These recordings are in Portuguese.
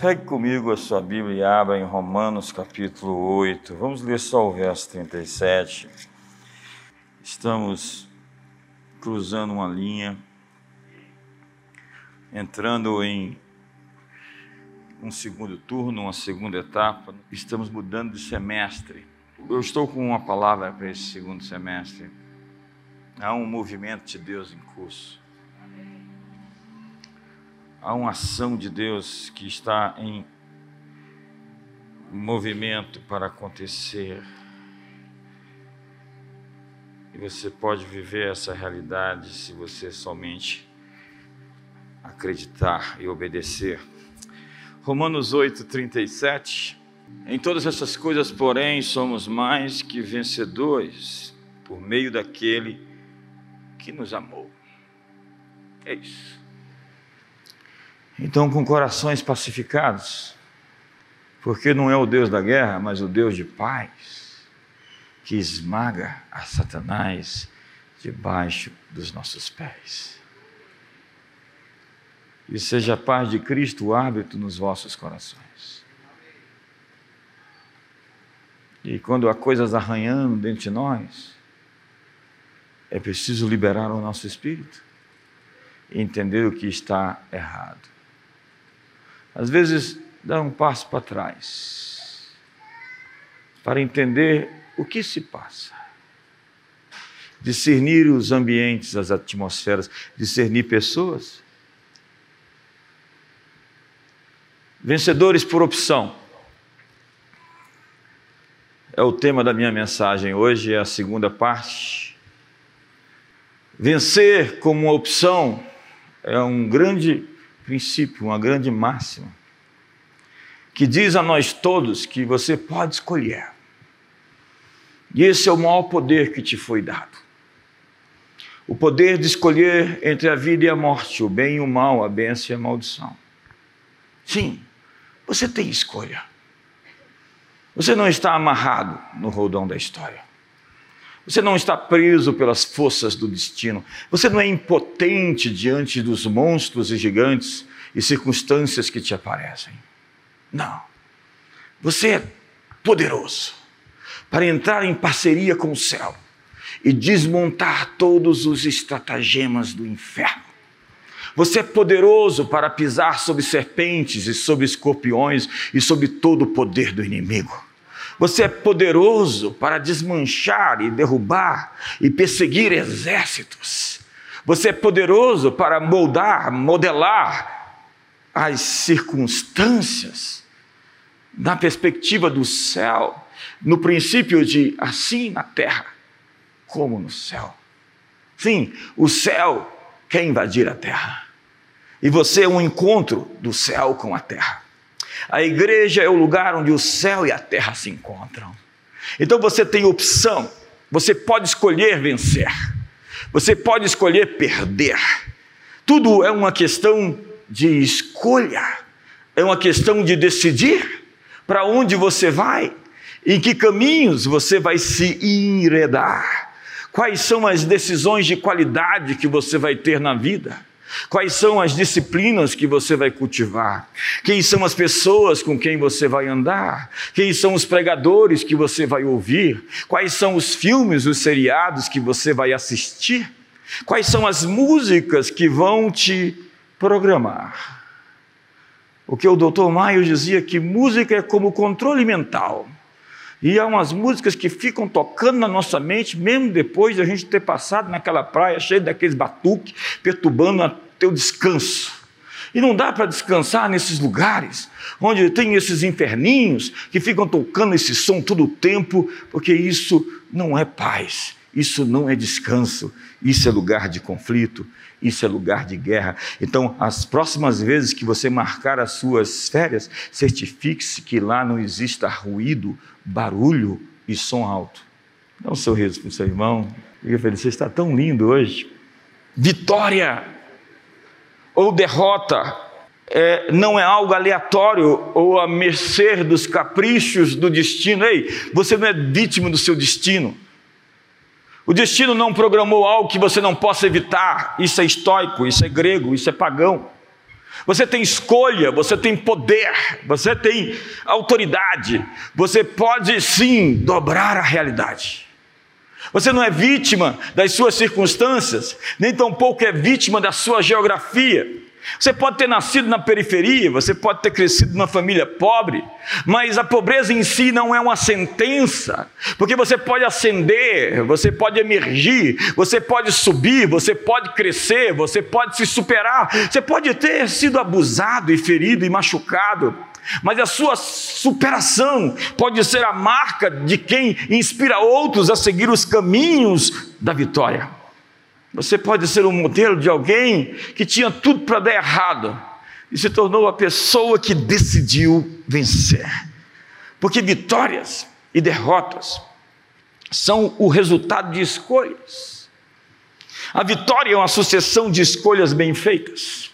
Pegue comigo a sua Bíblia e abra em Romanos capítulo 8. Vamos ler só o verso 37. Estamos cruzando uma linha, entrando em um segundo turno, uma segunda etapa. Estamos mudando de semestre. Eu estou com uma palavra para esse segundo semestre. Há um movimento de Deus em curso. Há uma ação de Deus que está em movimento para acontecer. E você pode viver essa realidade se você somente acreditar e obedecer. Romanos 8, 37. Em todas essas coisas, porém, somos mais que vencedores por meio daquele que nos amou. É isso. Então, com corações pacificados, porque não é o Deus da guerra, mas o Deus de paz, que esmaga a Satanás debaixo dos nossos pés. E seja a paz de Cristo o árbitro nos vossos corações. E quando há coisas arranhando dentro de nós, é preciso liberar o nosso espírito e entender o que está errado. Às vezes, dar um passo para trás para entender o que se passa. Discernir os ambientes, as atmosferas, discernir pessoas. Vencedores por opção. É o tema da minha mensagem hoje, é a segunda parte. Vencer como opção é um grande princípio, uma grande máxima, que diz a nós todos que você pode escolher. E esse é o maior poder que te foi dado. O poder de escolher entre a vida e a morte, o bem e o mal, a bênção e a maldição. Sim, você tem escolha. Você não está amarrado no roldão da história. Você não está preso pelas forças do destino. Você não é impotente diante dos monstros e gigantes e circunstâncias que te aparecem. Não. Você é poderoso para entrar em parceria com o céu e desmontar todos os estratagemas do inferno. Você é poderoso para pisar sobre serpentes e sobre escorpiões e sobre todo o poder do inimigo. Você é poderoso para desmanchar e derrubar e perseguir exércitos. Você é poderoso para moldar, modelar as circunstâncias na perspectiva do céu, no princípio de assim na terra como no céu. Sim, o céu quer invadir a terra. E você é um encontro do céu com a terra. A igreja é o lugar onde o céu e a terra se encontram. Então você tem opção, você pode escolher vencer, você pode escolher perder. Tudo é uma questão de escolha, é uma questão de decidir para onde você vai, em que caminhos você vai se enredar, quais são as decisões de qualidade que você vai ter na vida. Quais são as disciplinas que você vai cultivar? Quem são as pessoas com quem você vai andar? Quem são os pregadores que você vai ouvir? Quais são os filmes, os seriados que você vai assistir? Quais são as músicas que vão te programar? O que o Dr. Maio dizia que música é como controle mental. E há umas músicas que ficam tocando na nossa mente, mesmo depois de a gente ter passado naquela praia cheia daqueles batuques, perturbando o teu descanso. E não dá para descansar nesses lugares, onde tem esses inferninhos que ficam tocando esse som todo o tempo, porque isso não é paz, isso não é descanso, isso é lugar de conflito, isso é lugar de guerra. Então, as próximas vezes que você marcar as suas férias, certifique-se que lá não exista ruído, barulho e som alto. Dá um sorriso para o seu irmão. Diga para ele: você está tão lindo hoje. Vitória ou derrota é, não é algo aleatório ou a mercê dos caprichos do destino. Ei, você não é vítima do seu destino. O destino não programou algo que você não possa evitar. Isso é estoico, isso é grego, isso é pagão. Você tem escolha, você tem poder, você tem autoridade, você pode sim dobrar a realidade. Você não é vítima das suas circunstâncias, nem tampouco é vítima da sua geografia. Você pode ter nascido na periferia, você pode ter crescido numa família pobre, mas a pobreza em si não é uma sentença, porque você pode ascender, você pode emergir, você pode subir, você pode crescer, você pode se superar, você pode ter sido abusado e ferido e machucado, mas a sua superação pode ser a marca de quem inspira outros a seguir os caminhos da vitória. Você pode ser um modelo de alguém que tinha tudo para dar errado e se tornou a pessoa que decidiu vencer. Porque vitórias e derrotas são o resultado de escolhas. A vitória é uma sucessão de escolhas bem feitas.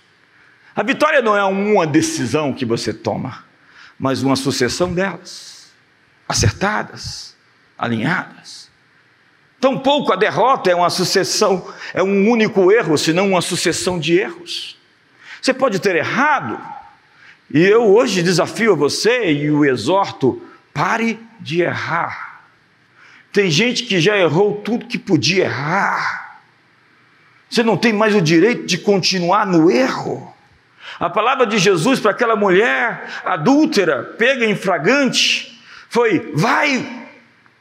A vitória não é uma decisão que você toma, mas uma sucessão delas, acertadas, alinhadas. Tampouco a derrota é uma sucessão, é um único erro, senão uma sucessão de erros. Você pode ter errado, e eu hoje desafio você e o exorto: pare de errar. Tem gente que já errou tudo que podia errar. Você não tem mais o direito de continuar no erro. A palavra de Jesus para aquela mulher adúltera, pega em fragante, foi: vai,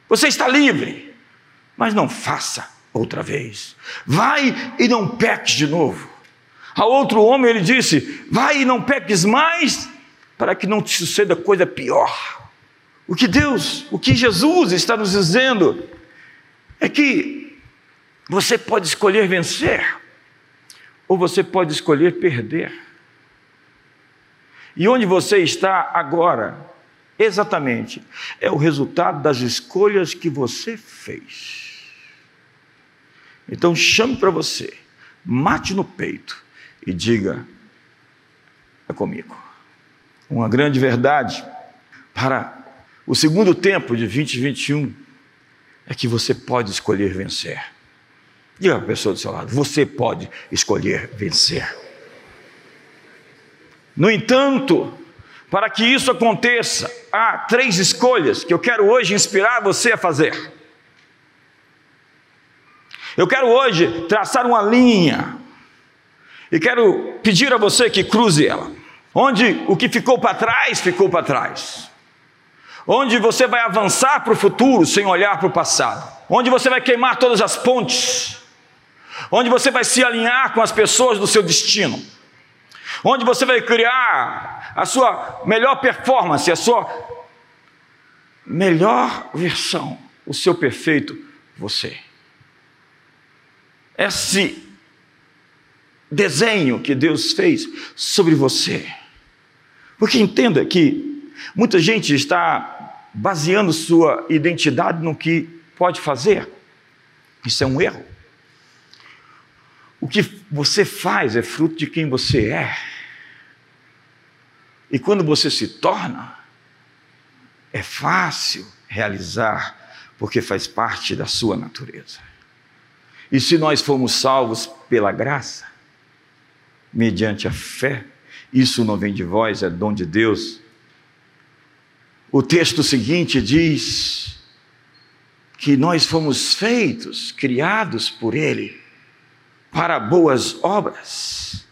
você está livre mas não faça outra vez. Vai e não peques de novo. A outro homem ele disse: Vai e não peques mais, para que não te suceda coisa pior. O que Deus, o que Jesus está nos dizendo é que você pode escolher vencer, ou você pode escolher perder. E onde você está agora, exatamente, é o resultado das escolhas que você fez. Então chame para você, mate no peito e diga: é comigo. Uma grande verdade para o segundo tempo de 2021 é que você pode escolher vencer. Diga para a pessoa do seu lado: você pode escolher vencer. No entanto, para que isso aconteça, há três escolhas que eu quero hoje inspirar você a fazer. Eu quero hoje traçar uma linha e quero pedir a você que cruze ela. Onde o que ficou para trás, ficou para trás. Onde você vai avançar para o futuro sem olhar para o passado. Onde você vai queimar todas as pontes. Onde você vai se alinhar com as pessoas do seu destino. Onde você vai criar a sua melhor performance, a sua melhor versão, o seu perfeito você esse desenho que Deus fez sobre você. Porque entenda que muita gente está baseando sua identidade no que pode fazer. Isso é um erro. O que você faz é fruto de quem você é. E quando você se torna, é fácil realizar, porque faz parte da sua natureza. E se nós fomos salvos pela graça, mediante a fé, isso não vem de vós, é dom de Deus. O texto seguinte diz que nós fomos feitos, criados por Ele, para boas obras,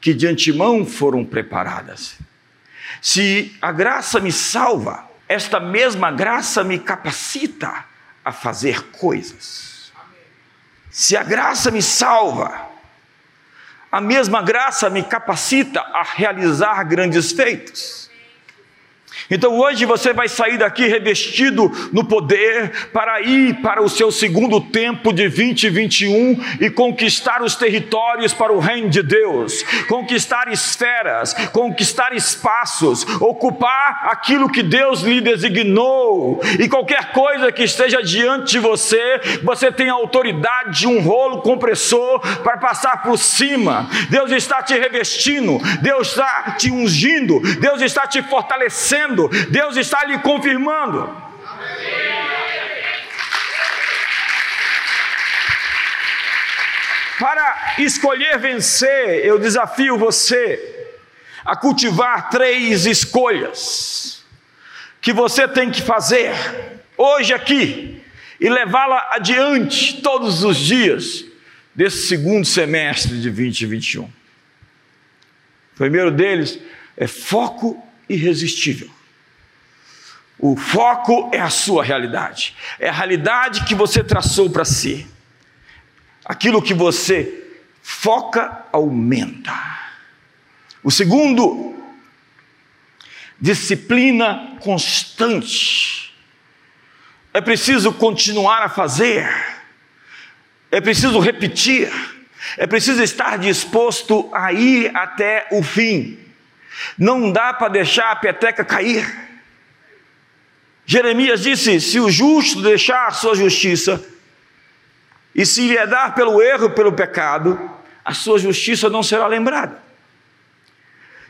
que de antemão foram preparadas. Se a graça me salva, esta mesma graça me capacita a fazer coisas. Se a graça me salva, a mesma graça me capacita a realizar grandes feitos. Então hoje você vai sair daqui revestido no poder para ir para o seu segundo tempo de 2021 e conquistar os territórios para o reino de Deus, conquistar esferas, conquistar espaços, ocupar aquilo que Deus lhe designou. E qualquer coisa que esteja diante de você, você tem a autoridade de um rolo compressor para passar por cima. Deus está te revestindo, Deus está te ungindo, Deus está te fortalecendo Deus está lhe confirmando. Para escolher vencer, eu desafio você a cultivar três escolhas que você tem que fazer hoje aqui e levá-la adiante todos os dias desse segundo semestre de 2021. O primeiro deles é foco irresistível. O foco é a sua realidade, é a realidade que você traçou para si. Aquilo que você foca aumenta. O segundo, disciplina constante. É preciso continuar a fazer, é preciso repetir, é preciso estar disposto a ir até o fim. Não dá para deixar a peteca cair. Jeremias disse: Se o justo deixar sua justiça e se enredar pelo erro, pelo pecado, a sua justiça não será lembrada.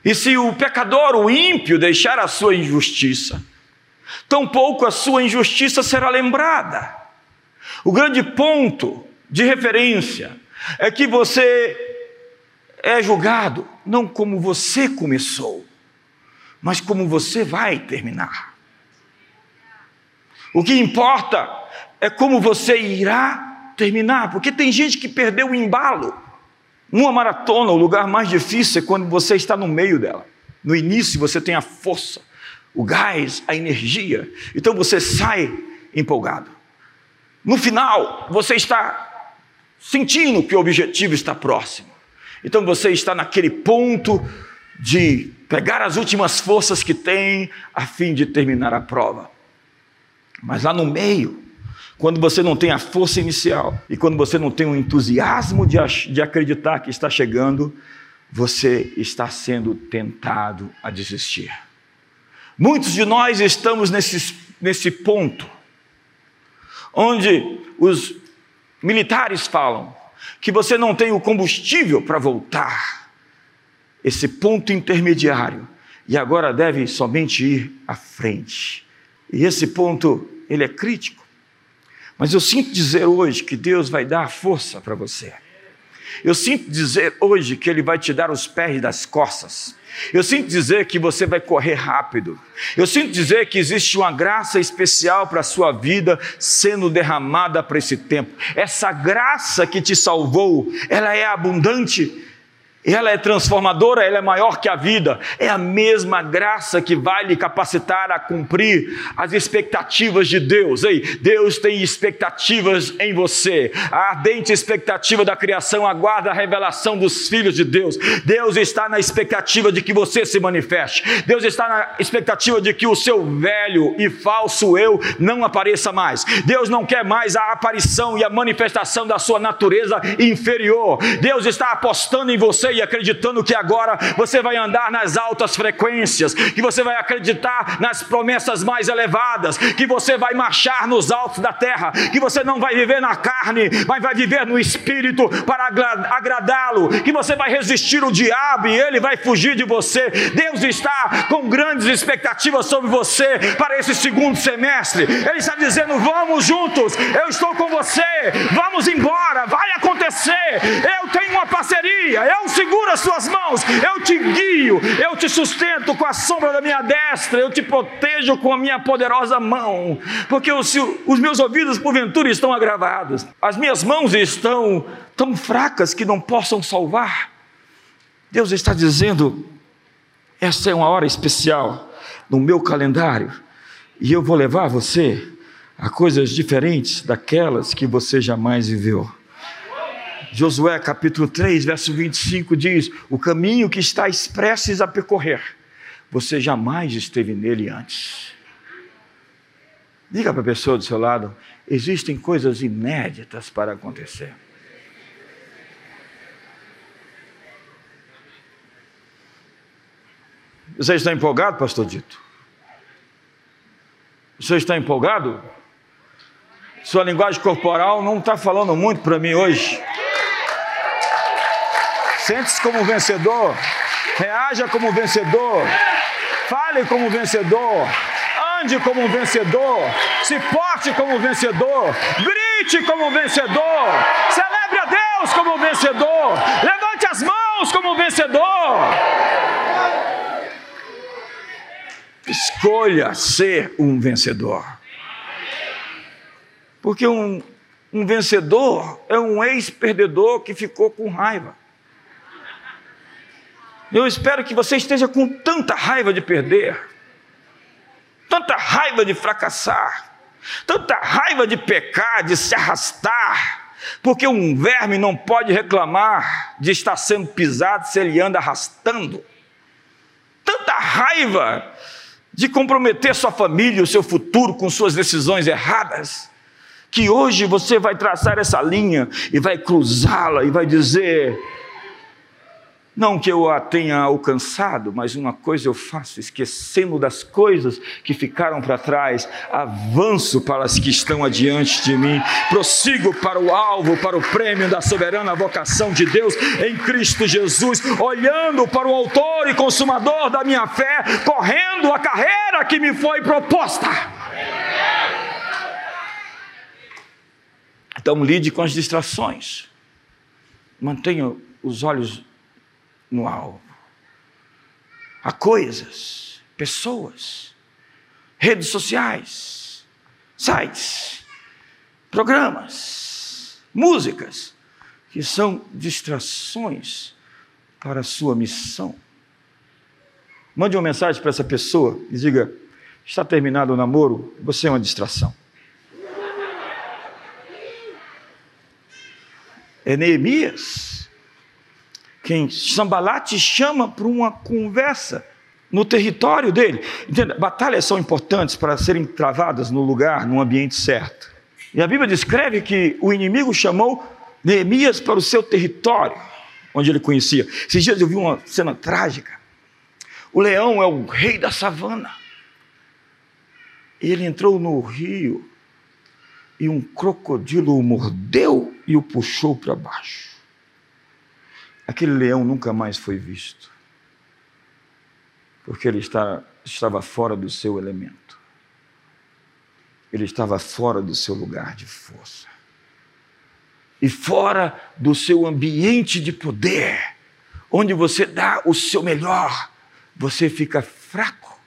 E se o pecador, o ímpio, deixar a sua injustiça, tampouco a sua injustiça será lembrada. O grande ponto de referência é que você é julgado não como você começou, mas como você vai terminar. O que importa é como você irá terminar, porque tem gente que perdeu o embalo. Numa maratona, o lugar mais difícil é quando você está no meio dela. No início você tem a força, o gás, a energia, então você sai empolgado. No final, você está sentindo que o objetivo está próximo. Então você está naquele ponto de pegar as últimas forças que tem a fim de terminar a prova. Mas lá no meio, quando você não tem a força inicial e quando você não tem o entusiasmo de, de acreditar que está chegando, você está sendo tentado a desistir. Muitos de nós estamos nesse, nesse ponto, onde os militares falam que você não tem o combustível para voltar, esse ponto intermediário, e agora deve somente ir à frente. E esse ponto, ele é crítico. Mas eu sinto dizer hoje que Deus vai dar força para você. Eu sinto dizer hoje que Ele vai te dar os pés das costas. Eu sinto dizer que você vai correr rápido. Eu sinto dizer que existe uma graça especial para a sua vida sendo derramada para esse tempo. Essa graça que te salvou, ela é abundante ela é transformadora, ela é maior que a vida. É a mesma graça que vai lhe capacitar a cumprir as expectativas de Deus. Ei, Deus tem expectativas em você. A ardente expectativa da criação aguarda a revelação dos filhos de Deus. Deus está na expectativa de que você se manifeste. Deus está na expectativa de que o seu velho e falso eu não apareça mais. Deus não quer mais a aparição e a manifestação da sua natureza inferior. Deus está apostando em você e acreditando que agora você vai andar nas altas frequências, que você vai acreditar nas promessas mais elevadas, que você vai marchar nos altos da terra, que você não vai viver na carne, mas vai viver no espírito para agradá-lo, que você vai resistir o diabo e ele vai fugir de você. Deus está com grandes expectativas sobre você para esse segundo semestre. Ele está dizendo: vamos juntos, eu estou com você, vamos embora, vai acontecer. Eu tenho uma parceria, eu seguro as suas mãos, eu te guio, eu te sustento com a sombra da minha destra, eu te protejo com a minha poderosa mão, porque os, os meus ouvidos porventura estão agravados, as minhas mãos estão tão fracas que não possam salvar. Deus está dizendo: essa é uma hora especial no meu calendário, e eu vou levar você a coisas diferentes daquelas que você jamais viveu. Josué capítulo 3, verso 25 diz: O caminho que está prestes a percorrer, você jamais esteve nele antes. Diga para a pessoa do seu lado: existem coisas inéditas para acontecer. Você está empolgado, pastor Dito? Você está empolgado? Sua linguagem corporal não está falando muito para mim hoje. Sente-se como vencedor. Reaja como vencedor. Fale como vencedor. Ande como vencedor. Se porte como vencedor. Grite como vencedor. Celebre a Deus como vencedor. Levante as mãos como vencedor. Escolha ser um vencedor. Porque um, um vencedor é um ex-perdedor que ficou com raiva. Eu espero que você esteja com tanta raiva de perder, tanta raiva de fracassar, tanta raiva de pecar, de se arrastar, porque um verme não pode reclamar de estar sendo pisado se ele anda arrastando. Tanta raiva de comprometer sua família, o seu futuro com suas decisões erradas, que hoje você vai traçar essa linha e vai cruzá-la e vai dizer: não que eu a tenha alcançado, mas uma coisa eu faço, esquecendo das coisas que ficaram para trás, avanço para as que estão adiante de mim, prossigo para o alvo, para o prêmio da soberana vocação de Deus em Cristo Jesus, olhando para o Autor e Consumador da minha fé, correndo a carreira que me foi proposta. Então, lide com as distrações, mantenha os olhos no alvo. Há coisas, pessoas, redes sociais, sites, programas, músicas, que são distrações para a sua missão. Mande uma mensagem para essa pessoa e diga: está terminado o namoro, você é uma distração. É Neemias quem Sambalate chama para uma conversa no território dele. Entenda, batalhas são importantes para serem travadas no lugar, no ambiente certo. E a Bíblia descreve que o inimigo chamou Neemias para o seu território, onde ele conhecia. Esses dias eu vi uma cena trágica. O leão é o rei da savana. Ele entrou no rio e um crocodilo o mordeu e o puxou para baixo. Aquele leão nunca mais foi visto, porque ele está, estava fora do seu elemento, ele estava fora do seu lugar de força, e fora do seu ambiente de poder, onde você dá o seu melhor, você fica fraco,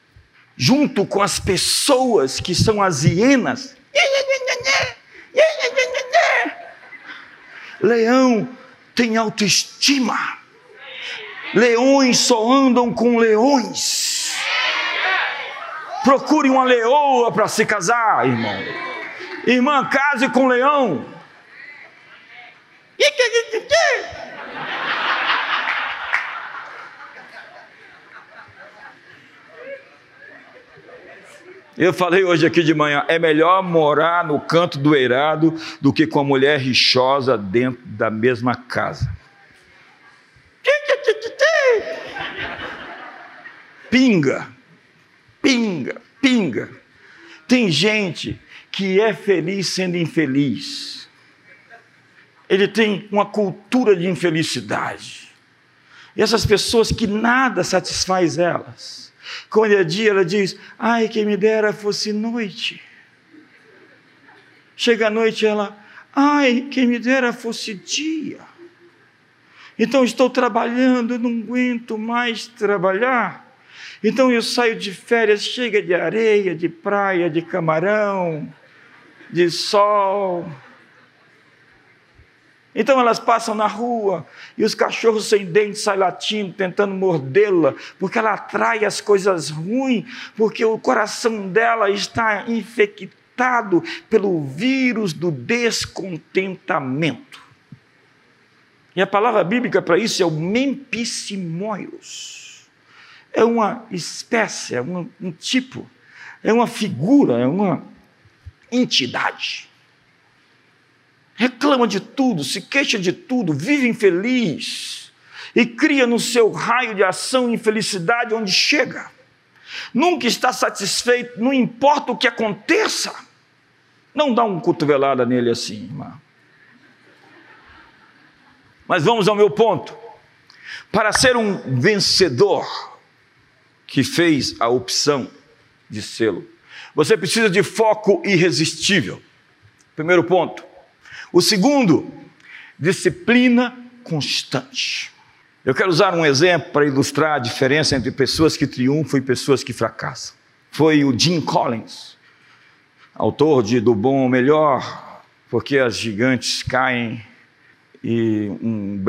junto com as pessoas que são as hienas. Leão tem autoestima. Leões só andam com leões. Procure uma leoa para se casar, irmão. Irmã, case com leão. Eu falei hoje aqui de manhã: é melhor morar no canto do eirado do que com a mulher rixosa dentro da mesma casa. Pinga, pinga, pinga. Tem gente que é feliz sendo infeliz. Ele tem uma cultura de infelicidade. E essas pessoas que nada satisfaz elas quando é dia, ela diz: Ai, quem me dera fosse noite. Chega a noite, ela: Ai, quem me dera fosse dia. Então estou trabalhando, não aguento mais trabalhar. Então eu saio de férias, chega de areia, de praia, de camarão, de sol. Então elas passam na rua e os cachorros sem dentes saem latindo, tentando mordê-la, porque ela atrai as coisas ruins, porque o coração dela está infectado pelo vírus do descontentamento. E a palavra bíblica para isso é o mempicimoios. É uma espécie, é um, um tipo, é uma figura, é uma entidade reclama de tudo, se queixa de tudo, vive infeliz e cria no seu raio de ação infelicidade onde chega. Nunca está satisfeito, não importa o que aconteça. Não dá uma cotovelada nele assim, irmã. Mas vamos ao meu ponto. Para ser um vencedor que fez a opção de sê-lo, você precisa de foco irresistível. Primeiro ponto o segundo, disciplina constante. Eu quero usar um exemplo para ilustrar a diferença entre pessoas que triunfam e pessoas que fracassam. foi o Jim Collins, autor de Do Bom ao Melhor, porque as gigantes caem, e um,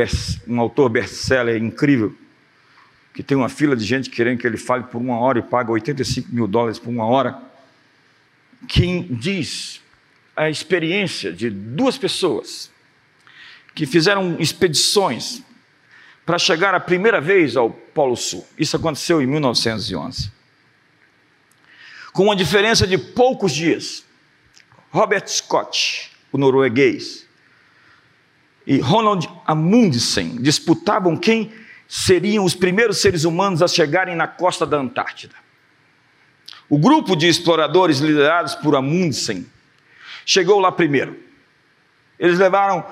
um autor best-seller incrível, que tem uma fila de gente querendo que ele fale por uma hora e paga 85 mil dólares por uma hora, que diz a experiência de duas pessoas que fizeram expedições para chegar a primeira vez ao Polo Sul. Isso aconteceu em 1911. Com uma diferença de poucos dias, Robert Scott, o norueguês, e Ronald Amundsen disputavam quem seriam os primeiros seres humanos a chegarem na costa da Antártida. O grupo de exploradores liderados por Amundsen chegou lá primeiro. Eles levaram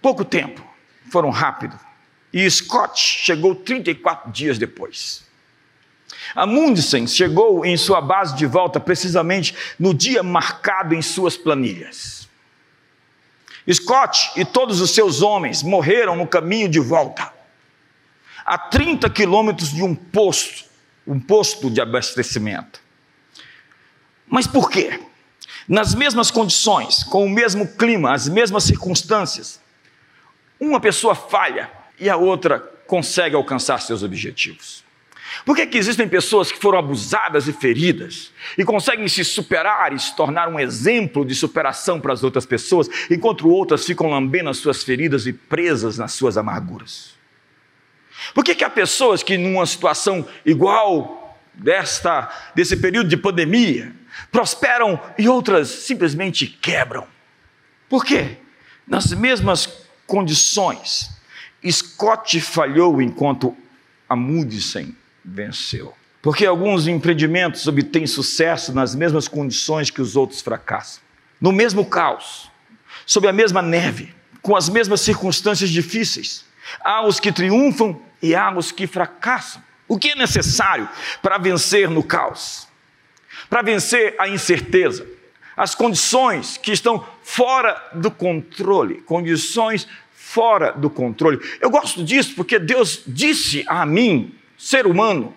pouco tempo, foram rápido. E Scott chegou 34 dias depois. Amundsen chegou em sua base de volta precisamente no dia marcado em suas planilhas. Scott e todos os seus homens morreram no caminho de volta, a 30 quilômetros de um posto, um posto de abastecimento. Mas por quê? Nas mesmas condições, com o mesmo clima, as mesmas circunstâncias, uma pessoa falha e a outra consegue alcançar seus objetivos. Por que, que existem pessoas que foram abusadas e feridas e conseguem se superar e se tornar um exemplo de superação para as outras pessoas, enquanto outras ficam lambendo as suas feridas e presas nas suas amarguras? Por que, que há pessoas que, numa situação igual desta, desse período de pandemia, prosperam e outras simplesmente quebram? Por quê? Nas mesmas condições, Scott falhou enquanto Amundsen venceu. Porque alguns empreendimentos obtêm sucesso nas mesmas condições que os outros fracassam. No mesmo caos, sob a mesma neve, com as mesmas circunstâncias difíceis. Há os que triunfam e há os que fracassam. O que é necessário para vencer no caos? Para vencer a incerteza, as condições que estão fora do controle, condições fora do controle. Eu gosto disso porque Deus disse a mim ser humano,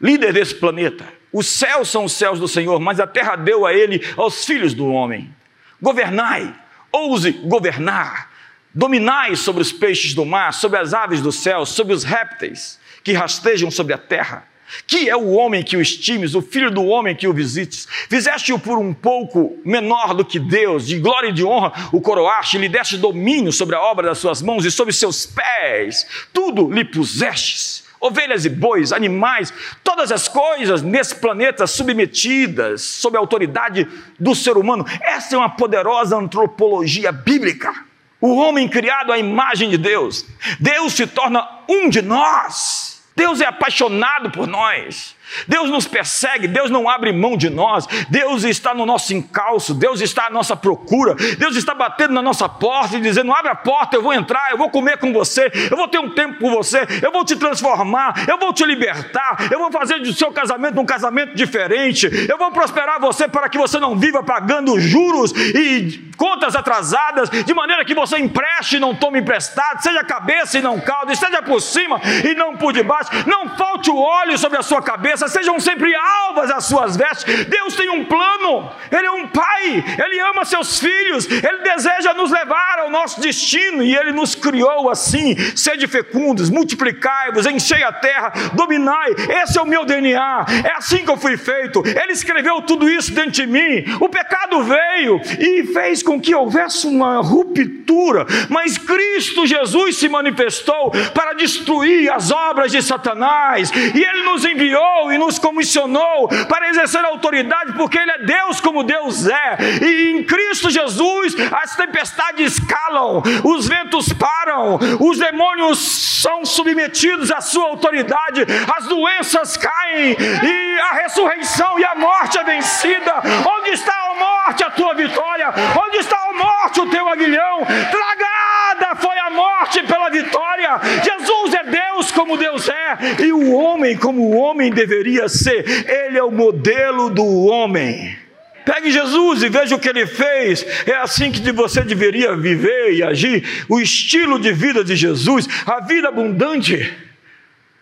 líder desse planeta. Os céus são os céus do Senhor, mas a terra deu a ele aos filhos do homem. Governai, ouse governar, dominai sobre os peixes do mar, sobre as aves do céu, sobre os répteis que rastejam sobre a terra. Que é o homem que o estimes, o filho do homem que o visites. Fizeste-o por um pouco menor do que Deus, de glória e de honra o coroaste, lhe deste domínio sobre a obra das suas mãos e sobre seus pés, tudo lhe pusestes ovelhas e bois, animais, todas as coisas nesse planeta submetidas sob a autoridade do ser humano. Essa é uma poderosa antropologia bíblica. O homem criado à imagem de Deus. Deus se torna um de nós. Deus é apaixonado por nós. Deus nos persegue, Deus não abre mão de nós, Deus está no nosso encalço, Deus está à nossa procura, Deus está batendo na nossa porta e dizendo: abre a porta, eu vou entrar, eu vou comer com você, eu vou ter um tempo com você, eu vou te transformar, eu vou te libertar, eu vou fazer do seu casamento um casamento diferente, eu vou prosperar você para que você não viva pagando juros e contas atrasadas, de maneira que você empreste e não tome emprestado, seja cabeça e não cauda, esteja por cima e não por debaixo, não falte o óleo sobre a sua cabeça sejam sempre alvas as suas vestes. Deus tem um plano, Ele é um Pai, Ele ama seus filhos, Ele deseja nos levar ao nosso destino e Ele nos criou assim: sede fecundos, multiplicai-vos, enchei a terra, dominai. Esse é o meu DNA, é assim que eu fui feito. Ele escreveu tudo isso dentro de mim. O pecado veio e fez com que houvesse uma ruptura, mas Cristo Jesus se manifestou para destruir as obras de Satanás e Ele nos enviou e nos comissionou para exercer autoridade, porque Ele é Deus como Deus é, e em Cristo Jesus as tempestades calam, os ventos param, os demônios são submetidos à Sua autoridade, as doenças caem, e a ressurreição e a morte é vencida. Onde está a morte, a tua vitória? Onde está a morte, o teu aguilhão? Tragada foi a morte vitória. Jesus é Deus como Deus é, e o homem como o homem deveria ser. Ele é o modelo do homem. Pegue Jesus e veja o que ele fez. É assim que você deveria viver e agir. O estilo de vida de Jesus, a vida abundante,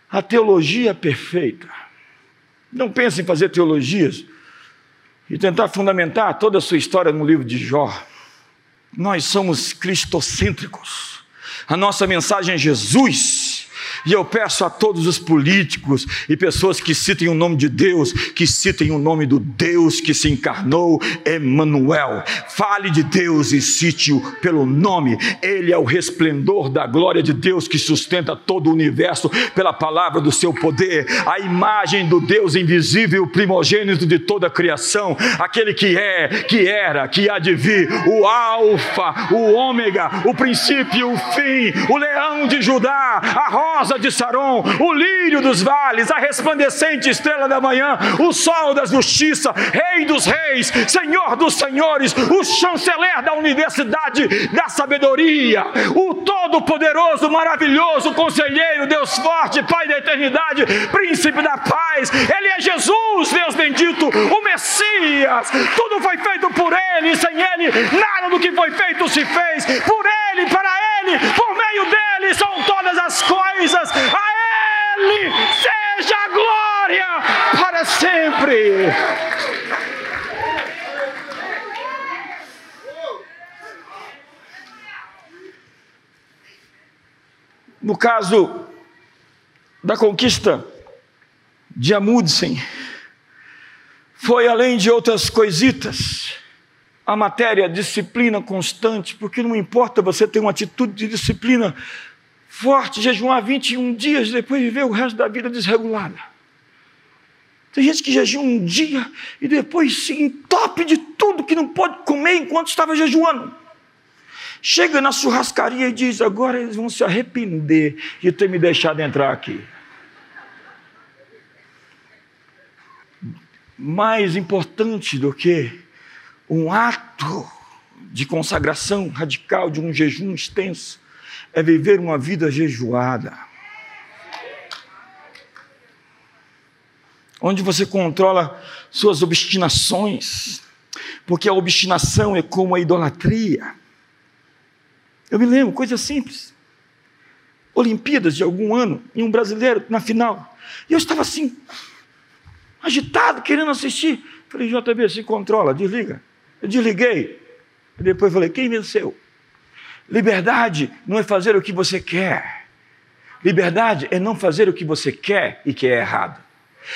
a teologia perfeita. Não pense em fazer teologias e tentar fundamentar toda a sua história no livro de Jó. Nós somos cristocêntricos. A nossa mensagem é Jesus. E eu peço a todos os políticos e pessoas que citem o nome de Deus, que citem o nome do Deus que se encarnou, Emmanuel. Fale de Deus e cite-o pelo nome. Ele é o resplendor da glória de Deus que sustenta todo o universo pela palavra do seu poder. A imagem do Deus invisível, primogênito de toda a criação, aquele que é, que era, que há de vir, o Alfa, o Ômega, o princípio, o fim, o leão de Judá, a rosa rosa de Saron, o lírio dos vales, a resplandecente estrela da manhã, o sol da justiça, rei dos reis, senhor dos senhores, o chanceler da universidade da sabedoria, o todo-poderoso, maravilhoso, conselheiro, Deus forte, Pai da eternidade, príncipe da paz, ele é Jesus, Deus bendito, o Messias, tudo foi feito por ele, sem ele, nada do que foi feito se fez, por ele, para ele, por meio dele são todas as coisas a Ele seja a glória para No caso da conquista de Amundsen, foi além de outras coisitas, a matéria, disciplina constante, porque não importa você ter uma atitude de disciplina forte, jejuar 21 dias, depois viver o resto da vida desregulada. Tem gente que jejua um dia e depois se entope de tudo que não pode comer enquanto estava jejuando. Chega na churrascaria e diz: agora eles vão se arrepender de ter me deixado entrar aqui. Mais importante do que um ato de consagração radical, de um jejum extenso, é viver uma vida jejuada. Onde você controla suas obstinações, porque a obstinação é como a idolatria. Eu me lembro, coisa simples. Olimpíadas de algum ano, e um brasileiro na final. E eu estava assim, agitado, querendo assistir. Falei, JB, se controla, desliga. Eu desliguei. E depois falei, quem venceu? Liberdade não é fazer o que você quer. Liberdade é não fazer o que você quer e que é errado.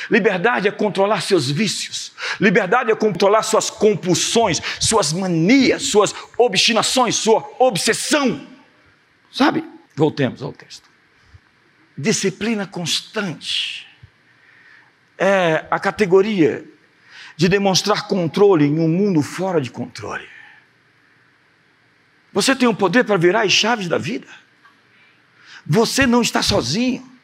Liberdade é controlar seus vícios. Liberdade é controlar suas compulsões, suas manias, suas obstinações, sua obsessão. Sabe? Voltemos ao texto. Disciplina constante é a categoria de demonstrar controle em um mundo fora de controle. Você tem o poder para virar as chaves da vida. Você não está sozinho.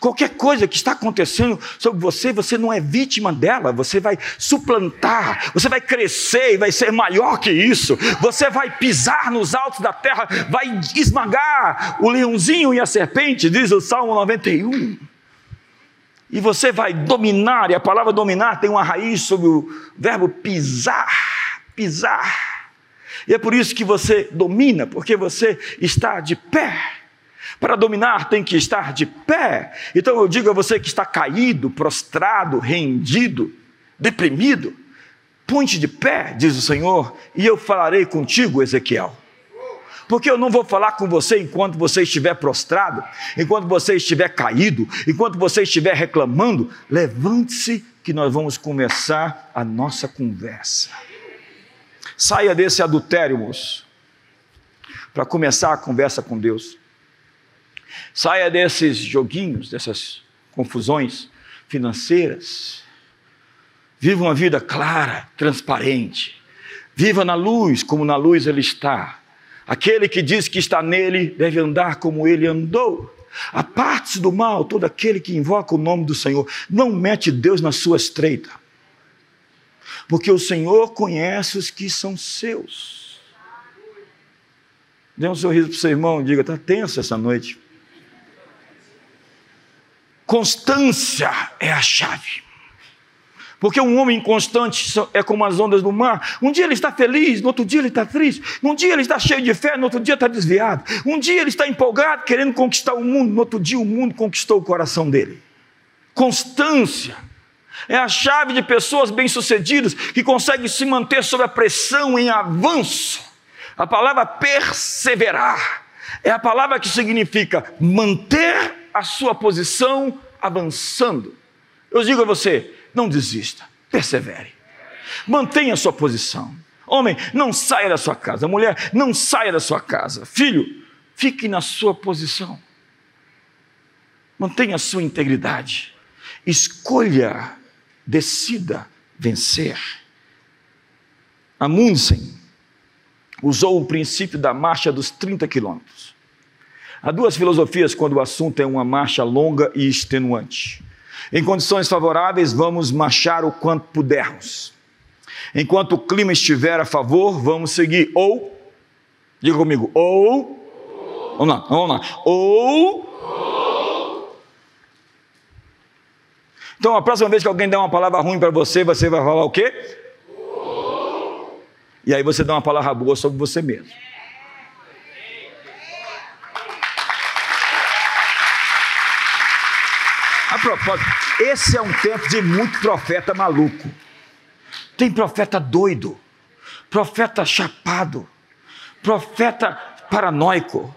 Qualquer coisa que está acontecendo sobre você, você não é vítima dela, você vai suplantar, você vai crescer e vai ser maior que isso, você vai pisar nos altos da terra, vai esmagar o leãozinho e a serpente, diz o Salmo 91. E você vai dominar, e a palavra dominar tem uma raiz sobre o verbo pisar, pisar. E é por isso que você domina, porque você está de pé. Para dominar tem que estar de pé. Então eu digo a você que está caído, prostrado, rendido, deprimido, ponte de pé, diz o Senhor, e eu falarei contigo, Ezequiel. Porque eu não vou falar com você enquanto você estiver prostrado, enquanto você estiver caído, enquanto você estiver reclamando. Levante-se que nós vamos começar a nossa conversa. Saia desse adultério, moço, para começar a conversa com Deus. Saia desses joguinhos, dessas confusões financeiras. Viva uma vida clara, transparente. Viva na luz, como na luz ele está. Aquele que diz que está nele deve andar como ele andou. Aparte-se do mal todo aquele que invoca o nome do Senhor. Não mete Deus na sua estreita porque o Senhor conhece os que são seus. Dê um sorriso para o seu irmão, diga: está tenso essa noite. Constância é a chave. Porque um homem inconstante é como as ondas do mar. Um dia ele está feliz, no outro dia ele está triste. Um dia ele está cheio de fé, no outro dia está desviado. Um dia ele está empolgado, querendo conquistar o mundo, no outro dia o mundo conquistou o coração dele. Constância É a chave de pessoas bem-sucedidas que conseguem se manter sob a pressão em avanço. A palavra perseverar é a palavra que significa manter a sua posição avançando. Eu digo a você: não desista, persevere. Mantenha a sua posição. Homem, não saia da sua casa. Mulher, não saia da sua casa. Filho, fique na sua posição. Mantenha a sua integridade. Escolha, decida vencer. Amundsen usou o princípio da marcha dos 30 quilômetros. Há duas filosofias quando o assunto é uma marcha longa e extenuante. Em condições favoráveis, vamos marchar o quanto pudermos. Enquanto o clima estiver a favor, vamos seguir. Ou, diga comigo, ou, vamos lá, vamos lá, ou. Então, a próxima vez que alguém der uma palavra ruim para você, você vai falar o quê? E aí você dá uma palavra boa sobre você mesmo. A propósito, esse é um tempo de muito profeta maluco. Tem profeta doido, profeta chapado, profeta paranoico,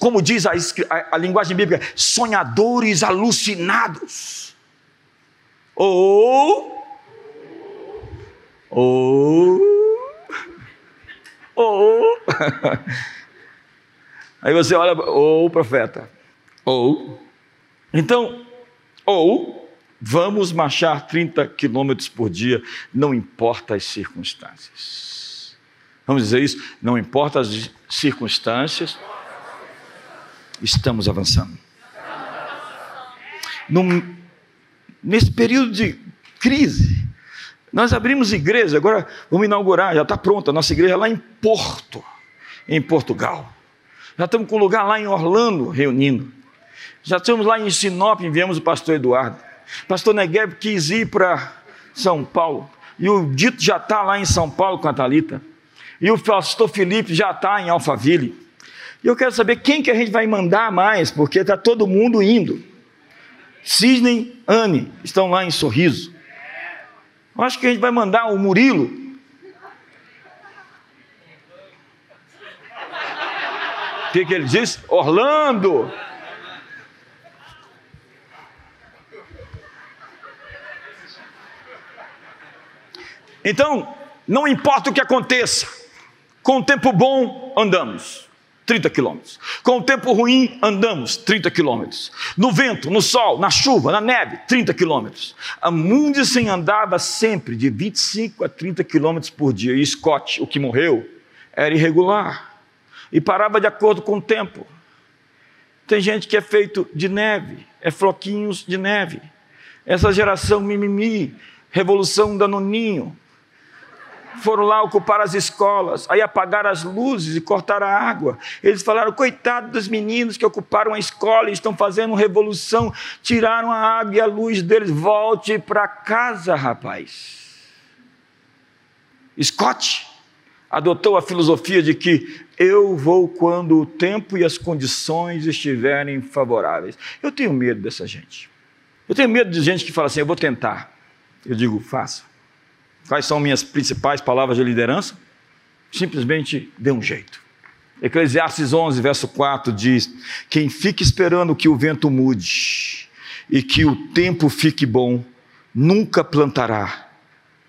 como diz a, a, a linguagem bíblica, sonhadores alucinados. Ou, ou, ou, aí você olha, ou profeta, ou, então, ou, Vamos marchar 30 quilômetros por dia, não importa as circunstâncias. Vamos dizer isso? Não importa as circunstâncias, estamos avançando. nesse período de crise, nós abrimos igreja, agora vamos inaugurar, já está pronta a nossa igreja lá em Porto, em Portugal. Já estamos com um lugar lá em Orlando reunindo. Já estamos lá em Sinop, enviamos o pastor Eduardo. Pastor Negueb quis ir para São Paulo. E o Dito já está lá em São Paulo com a Thalita. E o pastor Felipe já está em Alphaville. E eu quero saber quem que a gente vai mandar mais, porque está todo mundo indo. Cisne, Anne estão lá em Sorriso. Eu acho que a gente vai mandar o Murilo. O que, que ele disse? Orlando. Então, não importa o que aconteça, com o tempo bom andamos 30 quilômetros, com o tempo ruim andamos 30 quilômetros, no vento, no sol, na chuva, na neve, 30 quilômetros. A Mundisen andava sempre de 25 a 30 quilômetros por dia, e Scott, o que morreu, era irregular e parava de acordo com o tempo. Tem gente que é feito de neve, é floquinhos de neve. Essa geração mimimi, revolução danoninho, foram lá ocupar as escolas, aí apagaram as luzes e cortaram a água. Eles falaram: coitado dos meninos que ocuparam a escola e estão fazendo revolução, tiraram a água e a luz deles. Volte para casa, rapaz. Scott adotou a filosofia de que eu vou quando o tempo e as condições estiverem favoráveis. Eu tenho medo dessa gente. Eu tenho medo de gente que fala assim: eu vou tentar. Eu digo: faça. Quais são minhas principais palavras de liderança? Simplesmente dê um jeito. Eclesiastes 11, verso 4 diz: Quem fica esperando que o vento mude e que o tempo fique bom, nunca plantará,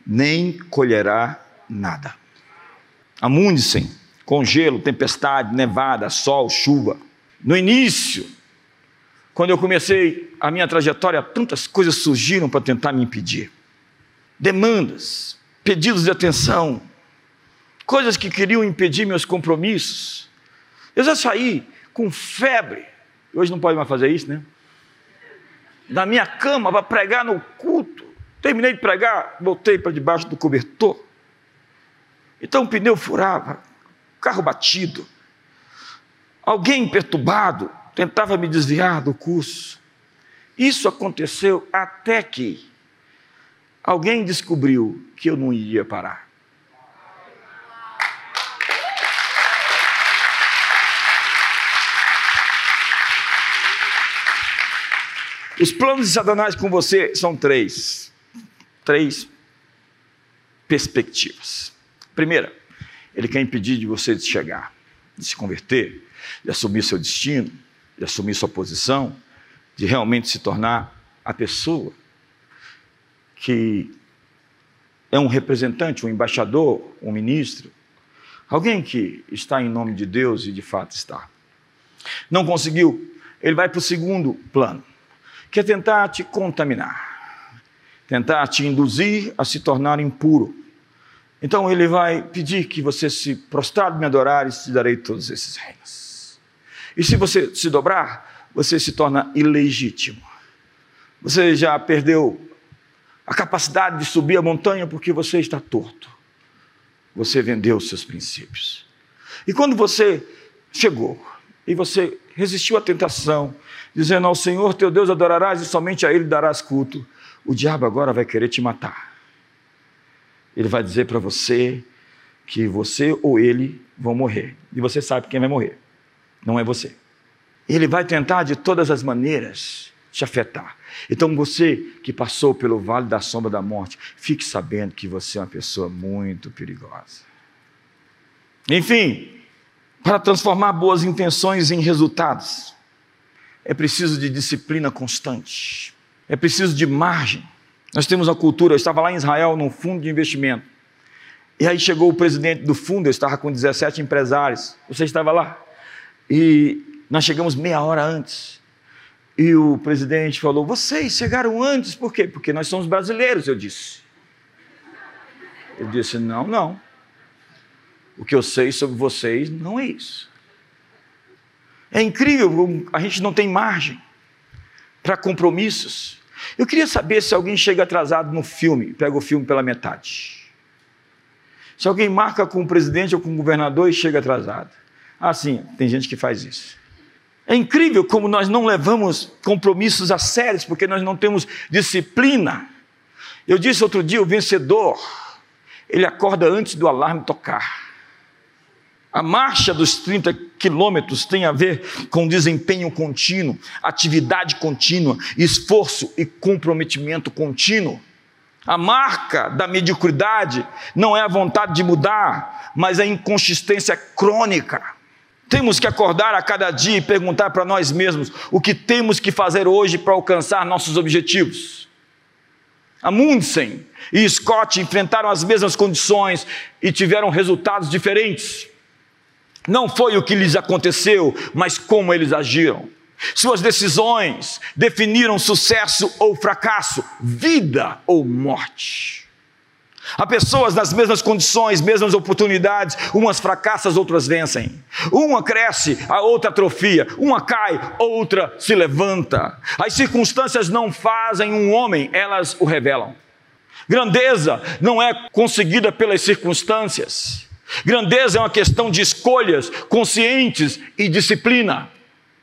nem colherá nada. Amunde-se com gelo, tempestade, nevada, sol, chuva. No início, quando eu comecei a minha trajetória, tantas coisas surgiram para tentar me impedir demandas, pedidos de atenção, coisas que queriam impedir meus compromissos. Eu já saí com febre, hoje não pode mais fazer isso, né? Da minha cama para pregar no culto. Terminei de pregar, voltei para debaixo do cobertor. Então o pneu furava, carro batido. Alguém perturbado tentava me desviar do curso. Isso aconteceu até que alguém descobriu que eu não iria parar. Os planos de Satanás com você são três. três perspectivas. Primeira, ele quer impedir de você de chegar, de se converter, de assumir seu destino, de assumir sua posição, de realmente se tornar a pessoa que é um representante, um embaixador, um ministro, alguém que está em nome de Deus e de fato está. Não conseguiu, ele vai para o segundo plano, que é tentar te contaminar, tentar te induzir a se tornar impuro. Então ele vai pedir que você se prostrado me adorar e te darei todos esses reinos. E se você se dobrar, você se torna ilegítimo. Você já perdeu a capacidade de subir a montanha porque você está torto. Você vendeu os seus princípios. E quando você chegou e você resistiu à tentação, dizendo ao Senhor teu Deus adorarás e somente a Ele darás culto, o diabo agora vai querer te matar. Ele vai dizer para você que você ou ele vão morrer. E você sabe quem vai morrer. Não é você. Ele vai tentar de todas as maneiras te afetar. Então você que passou pelo vale da sombra da morte, fique sabendo que você é uma pessoa muito perigosa. Enfim, para transformar boas intenções em resultados, é preciso de disciplina constante, é preciso de margem. Nós temos a cultura, eu estava lá em Israel, num fundo de investimento, e aí chegou o presidente do fundo, eu estava com 17 empresários, você estava lá, e nós chegamos meia hora antes. E o presidente falou: Vocês chegaram antes, por quê? Porque nós somos brasileiros, eu disse. Ele disse: Não, não. O que eu sei sobre vocês não é isso. É incrível, a gente não tem margem para compromissos. Eu queria saber se alguém chega atrasado no filme, pega o filme pela metade. Se alguém marca com o presidente ou com o governador e chega atrasado. Ah, sim, tem gente que faz isso. É incrível como nós não levamos compromissos a sérios, porque nós não temos disciplina. Eu disse outro dia: o vencedor, ele acorda antes do alarme tocar. A marcha dos 30 quilômetros tem a ver com desempenho contínuo, atividade contínua, esforço e comprometimento contínuo. A marca da mediocridade não é a vontade de mudar, mas a inconsistência crônica. Temos que acordar a cada dia e perguntar para nós mesmos o que temos que fazer hoje para alcançar nossos objetivos. Amundsen e Scott enfrentaram as mesmas condições e tiveram resultados diferentes. Não foi o que lhes aconteceu, mas como eles agiram. Suas decisões definiram sucesso ou fracasso, vida ou morte. Há pessoas nas mesmas condições, mesmas oportunidades, umas fracassam, outras vencem. Uma cresce, a outra atrofia. Uma cai, outra se levanta. As circunstâncias não fazem um homem, elas o revelam. Grandeza não é conseguida pelas circunstâncias. Grandeza é uma questão de escolhas conscientes e disciplina.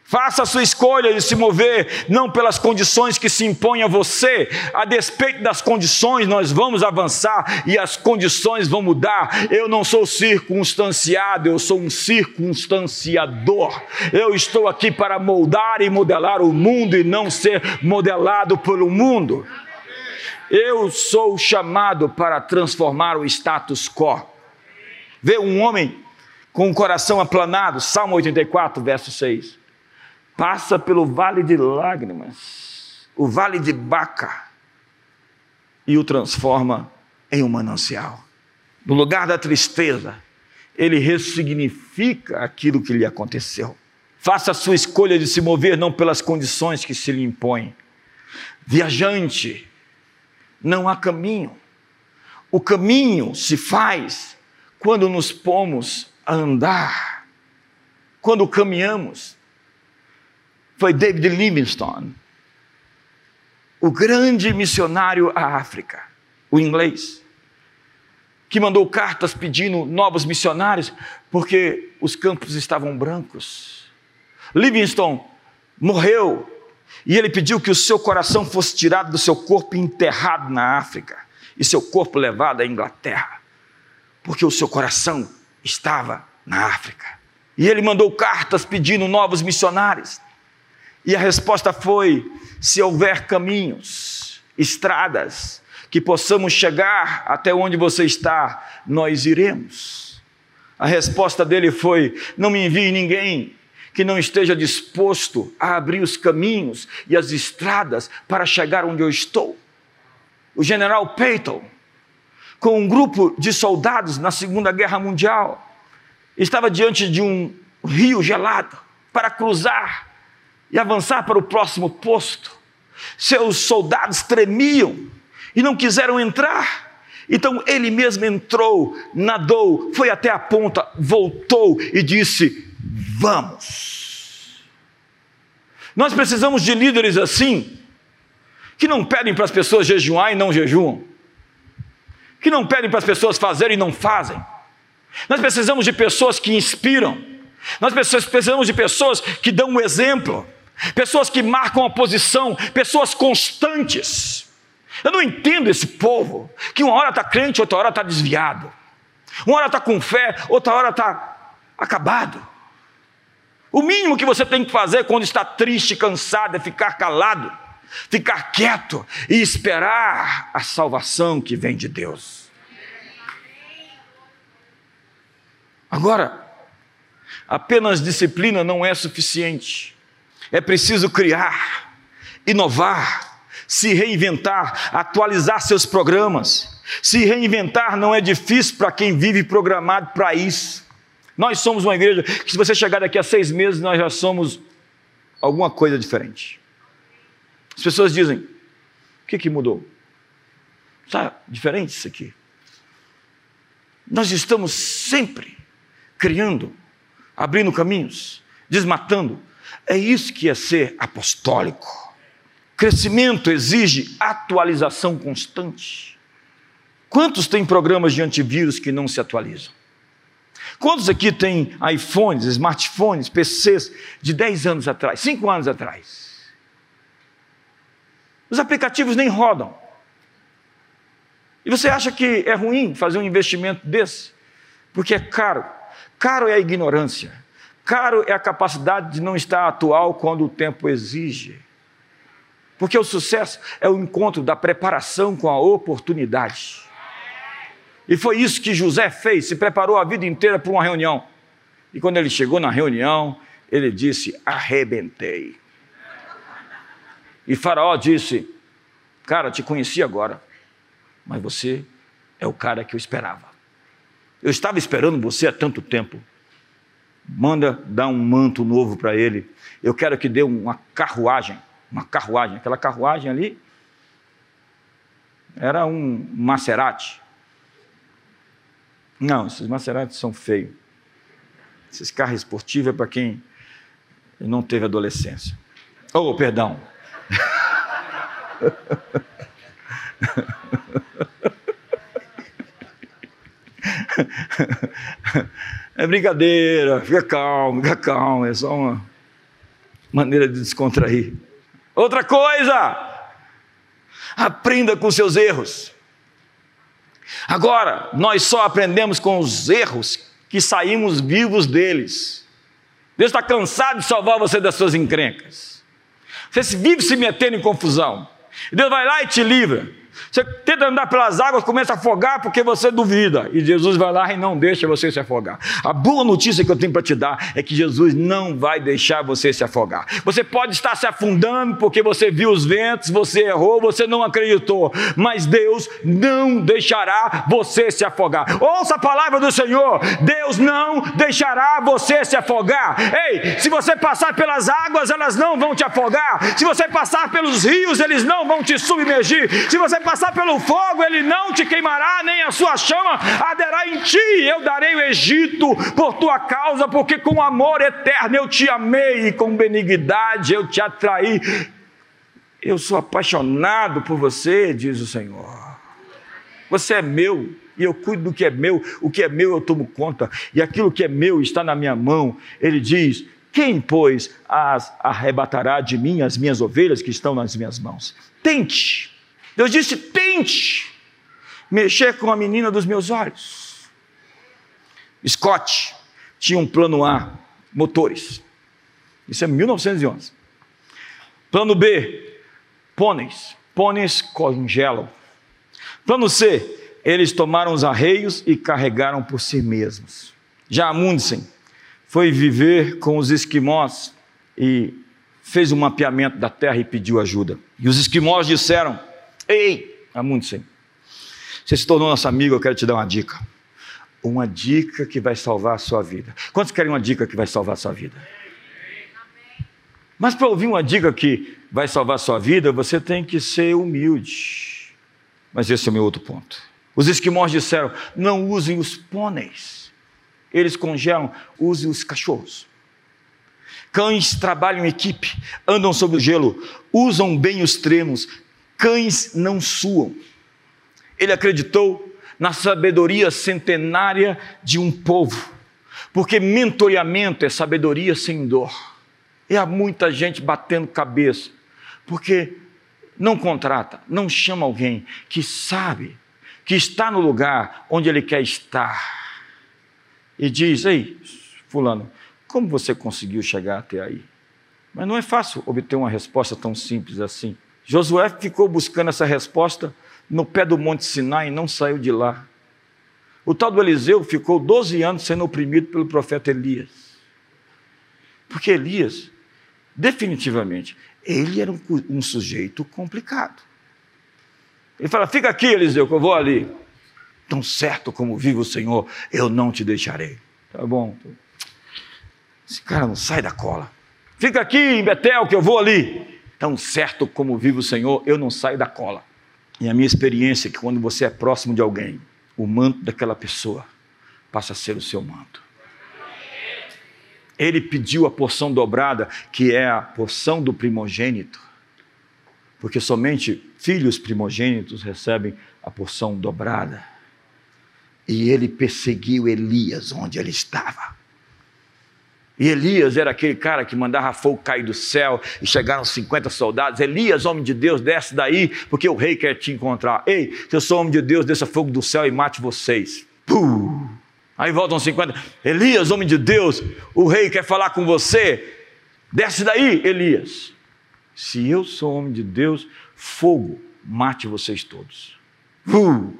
Faça a sua escolha de se mover não pelas condições que se impõem a você, a despeito das condições, nós vamos avançar e as condições vão mudar. Eu não sou circunstanciado, eu sou um circunstanciador. Eu estou aqui para moldar e modelar o mundo e não ser modelado pelo mundo. Eu sou chamado para transformar o status quo. Vê um homem com o coração aplanado, Salmo 84, verso 6 passa pelo vale de lágrimas, o vale de Baca, e o transforma em um manancial. No lugar da tristeza, ele ressignifica aquilo que lhe aconteceu. Faça a sua escolha de se mover não pelas condições que se lhe impõem. Viajante, não há caminho. O caminho se faz quando nos pomos a andar, quando caminhamos foi David Livingstone, o grande missionário à África, o inglês, que mandou cartas pedindo novos missionários porque os campos estavam brancos. Livingstone morreu e ele pediu que o seu coração fosse tirado do seu corpo e enterrado na África e seu corpo levado à Inglaterra, porque o seu coração estava na África. E ele mandou cartas pedindo novos missionários. E a resposta foi: se houver caminhos, estradas, que possamos chegar até onde você está, nós iremos. A resposta dele foi: Não me envie ninguém que não esteja disposto a abrir os caminhos e as estradas para chegar onde eu estou. O general Peyton, com um grupo de soldados na Segunda Guerra Mundial, estava diante de um rio gelado para cruzar e avançar para o próximo posto. Seus soldados tremiam e não quiseram entrar. Então ele mesmo entrou, nadou, foi até a ponta, voltou e disse: Vamos. Nós precisamos de líderes assim, que não pedem para as pessoas jejuar e não jejuam, que não pedem para as pessoas fazerem e não fazem. Nós precisamos de pessoas que inspiram, nós precisamos de pessoas que dão um exemplo, pessoas que marcam a posição, pessoas constantes. Eu não entendo esse povo que uma hora está crente, outra hora está desviado. Uma hora está com fé, outra hora está acabado. O mínimo que você tem que fazer quando está triste, cansado, é ficar calado, ficar quieto e esperar a salvação que vem de Deus. Agora, apenas disciplina não é suficiente. É preciso criar, inovar, se reinventar, atualizar seus programas. Se reinventar não é difícil para quem vive programado para isso. Nós somos uma igreja que, se você chegar daqui a seis meses, nós já somos alguma coisa diferente. As pessoas dizem: o que, que mudou? Está diferente isso aqui. Nós estamos sempre criando, abrindo caminhos, desmatando. É isso que é ser apostólico. Crescimento exige atualização constante. Quantos têm programas de antivírus que não se atualizam? Quantos aqui têm iPhones, smartphones, PCs de 10 anos atrás, 5 anos atrás? Os aplicativos nem rodam. E você acha que é ruim fazer um investimento desse? Porque é caro. Caro é a ignorância. Caro é a capacidade de não estar atual quando o tempo exige. Porque o sucesso é o encontro da preparação com a oportunidade. E foi isso que José fez, se preparou a vida inteira para uma reunião. E quando ele chegou na reunião, ele disse: arrebentei. E Faraó disse: Cara, te conheci agora, mas você é o cara que eu esperava. Eu estava esperando você há tanto tempo. Manda dar um manto novo para ele. Eu quero que dê uma carruagem uma carruagem. Aquela carruagem ali era um Maserati. Não, esses Maseratis são feios. Esses carros esportivos é para quem não teve adolescência. Oh, perdão. É brincadeira, fica calmo, fica calmo, é só uma maneira de descontrair. Outra coisa, aprenda com seus erros. Agora, nós só aprendemos com os erros que saímos vivos deles. Deus está cansado de salvar você das suas encrencas. Você vive se metendo em confusão. Deus vai lá e te livra. Você tenta andar pelas águas, começa a afogar porque você duvida. E Jesus vai lá e não deixa você se afogar. A boa notícia que eu tenho para te dar é que Jesus não vai deixar você se afogar. Você pode estar se afundando porque você viu os ventos, você errou, você não acreditou. Mas Deus não deixará você se afogar. Ouça a palavra do Senhor: Deus não deixará você se afogar. Ei, se você passar pelas águas, elas não vão te afogar. Se você passar pelos rios, eles não vão te submergir. Se você passar pelo fogo, ele não te queimará, nem a sua chama arderá em ti. Eu darei o Egito por tua causa, porque com amor eterno eu te amei e com benignidade eu te atraí. Eu sou apaixonado por você, diz o Senhor. Você é meu e eu cuido do que é meu, o que é meu eu tomo conta, e aquilo que é meu está na minha mão. Ele diz: Quem, pois, as arrebatará de mim as minhas ovelhas que estão nas minhas mãos? Tente Deus disse: tente mexer com a menina dos meus olhos. Scott tinha um plano A, motores. Isso é 1911. Plano B, pôneis. Pôneis congelam. Plano C, eles tomaram os arreios e carregaram por si mesmos. Já Amundsen foi viver com os esquimós e fez um mapeamento da terra e pediu ajuda. E os esquimós disseram: Ei, Amundsen, você se tornou nosso amigo, eu quero te dar uma dica. Uma dica que vai salvar a sua vida. Quantos querem uma dica que vai salvar a sua vida? Mas para ouvir uma dica que vai salvar a sua vida, você tem que ser humilde. Mas esse é o meu outro ponto. Os esquimós disseram: não usem os pôneis. Eles congelam, usem os cachorros. Cães trabalham em equipe, andam sobre o gelo, usam bem os tremos. Cães não suam. Ele acreditou na sabedoria centenária de um povo, porque mentoreamento é sabedoria sem dor. E há muita gente batendo cabeça, porque não contrata, não chama alguém que sabe que está no lugar onde ele quer estar e diz: Ei, Fulano, como você conseguiu chegar até aí? Mas não é fácil obter uma resposta tão simples assim. Josué ficou buscando essa resposta no pé do Monte Sinai e não saiu de lá. O tal do Eliseu ficou 12 anos sendo oprimido pelo profeta Elias. Porque Elias, definitivamente, ele era um, um sujeito complicado. Ele fala: Fica aqui, Eliseu, que eu vou ali. Tão certo como vive o Senhor, eu não te deixarei. Tá bom. Esse cara não sai da cola. Fica aqui em Betel, que eu vou ali. Tão certo como vive o Senhor, eu não saio da cola. E a minha experiência é que quando você é próximo de alguém, o manto daquela pessoa passa a ser o seu manto. Ele pediu a porção dobrada, que é a porção do primogênito porque somente filhos primogênitos recebem a porção dobrada. E ele perseguiu Elias onde ele estava. E Elias era aquele cara que mandava fogo cair do céu e chegaram 50 soldados. Elias, homem de Deus, desce daí, porque o rei quer te encontrar. Ei, se eu sou homem de Deus, desça fogo do céu e mate vocês. Puh! Aí voltam 50. Elias, homem de Deus, o rei quer falar com você. Desce daí, Elias. Se eu sou homem de Deus, fogo, mate vocês todos. Uh!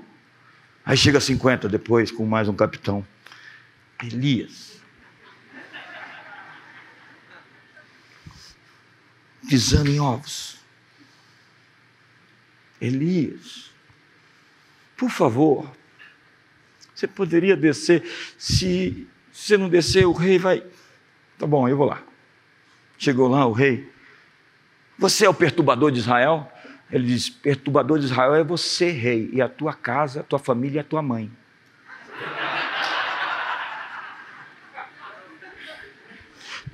Aí chega 50 depois com mais um capitão. Elias. Pisando em ovos. Elias. Por favor, você poderia descer. Se você não descer, o rei vai. Tá bom, eu vou lá. Chegou lá o rei. Você é o perturbador de Israel? Ele diz: perturbador de Israel é você, rei, e a tua casa, a tua família e a tua mãe.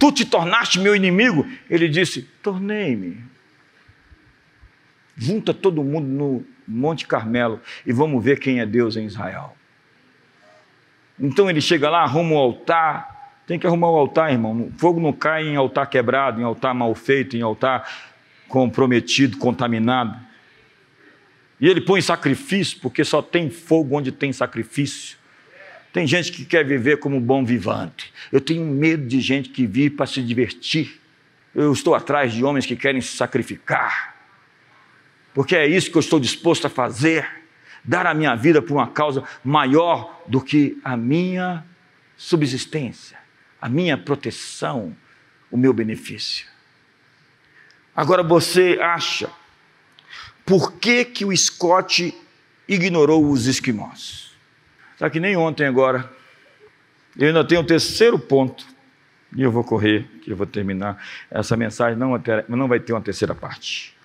Tu te tornaste meu inimigo? Ele disse: tornei-me. Junta todo mundo no Monte Carmelo e vamos ver quem é Deus em Israel. Então ele chega lá, arruma o altar. Tem que arrumar o altar, irmão. fogo não cai em altar quebrado, em altar mal feito, em altar comprometido, contaminado. E ele põe sacrifício, porque só tem fogo onde tem sacrifício. Tem gente que quer viver como bom vivante. Eu tenho medo de gente que vive para se divertir. Eu estou atrás de homens que querem se sacrificar. Porque é isso que eu estou disposto a fazer. Dar a minha vida por uma causa maior do que a minha subsistência, a minha proteção, o meu benefício. Agora você acha, por que, que o Scott ignorou os esquimós? Está que nem ontem agora. Eu ainda tenho o terceiro ponto, e eu vou correr, que eu vou terminar. Essa mensagem não, não vai ter uma terceira parte.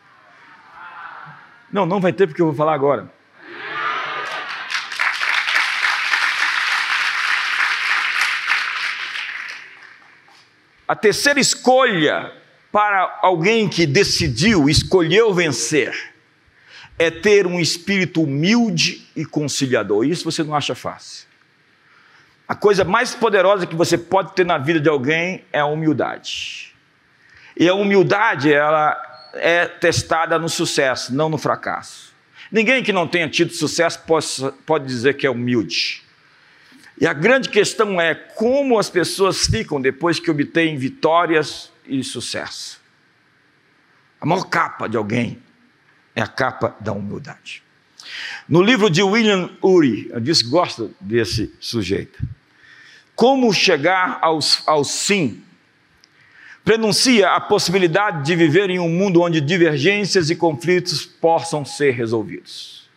Não, não vai ter porque eu vou falar agora. A terceira escolha para alguém que decidiu, escolheu vencer, é ter um espírito humilde e conciliador. Isso você não acha fácil. A coisa mais poderosa que você pode ter na vida de alguém é a humildade. E a humildade, ela é testada no sucesso, não no fracasso. Ninguém que não tenha tido sucesso pode, pode dizer que é humilde. E a grande questão é como as pessoas ficam depois que obtêm vitórias e sucesso. A maior capa de alguém é a capa da humildade. No livro de William Ury, eu disse que gosta desse sujeito. Como chegar ao, ao sim? Prenuncia a possibilidade de viver em um mundo onde divergências e conflitos possam ser resolvidos.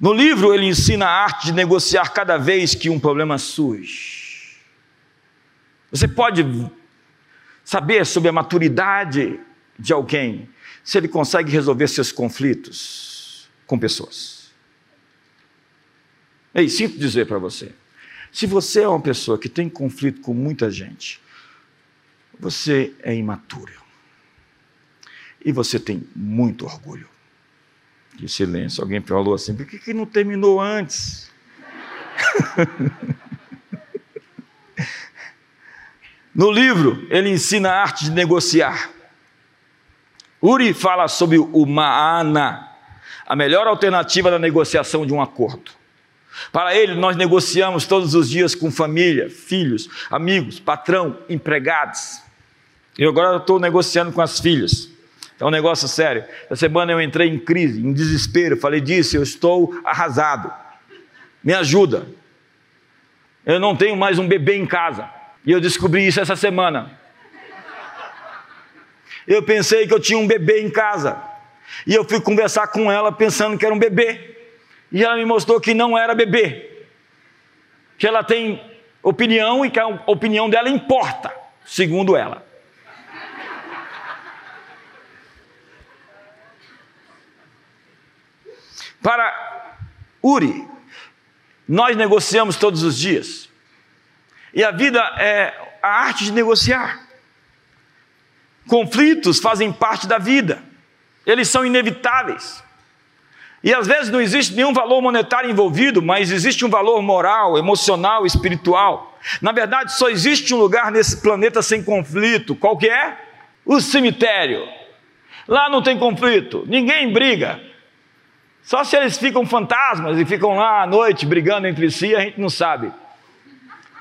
No livro, ele ensina a arte de negociar cada vez que um problema surge. Você pode saber sobre a maturidade de alguém se ele consegue resolver seus conflitos com pessoas. Ei, sinto dizer para você: se você é uma pessoa que tem conflito com muita gente, você é imaturo. E você tem muito orgulho. Que silêncio, alguém falou assim: por que, que não terminou antes? no livro, ele ensina a arte de negociar. Uri fala sobre o Maana, a melhor alternativa da negociação de um acordo. Para ele, nós negociamos todos os dias com família, filhos, amigos, patrão, empregados. E agora estou negociando com as filhas. É um negócio sério. Essa semana eu entrei em crise, em desespero. Falei disso, eu estou arrasado. Me ajuda. Eu não tenho mais um bebê em casa. E eu descobri isso essa semana. Eu pensei que eu tinha um bebê em casa. E eu fui conversar com ela pensando que era um bebê. E ela me mostrou que não era bebê. Que ela tem opinião e que a opinião dela importa, segundo ela. Para Uri, nós negociamos todos os dias. E a vida é a arte de negociar. Conflitos fazem parte da vida eles são inevitáveis. E às vezes não existe nenhum valor monetário envolvido, mas existe um valor moral, emocional, espiritual. Na verdade, só existe um lugar nesse planeta sem conflito. Qual que é? O cemitério. Lá não tem conflito, ninguém briga. Só se eles ficam fantasmas e ficam lá à noite brigando entre si, a gente não sabe.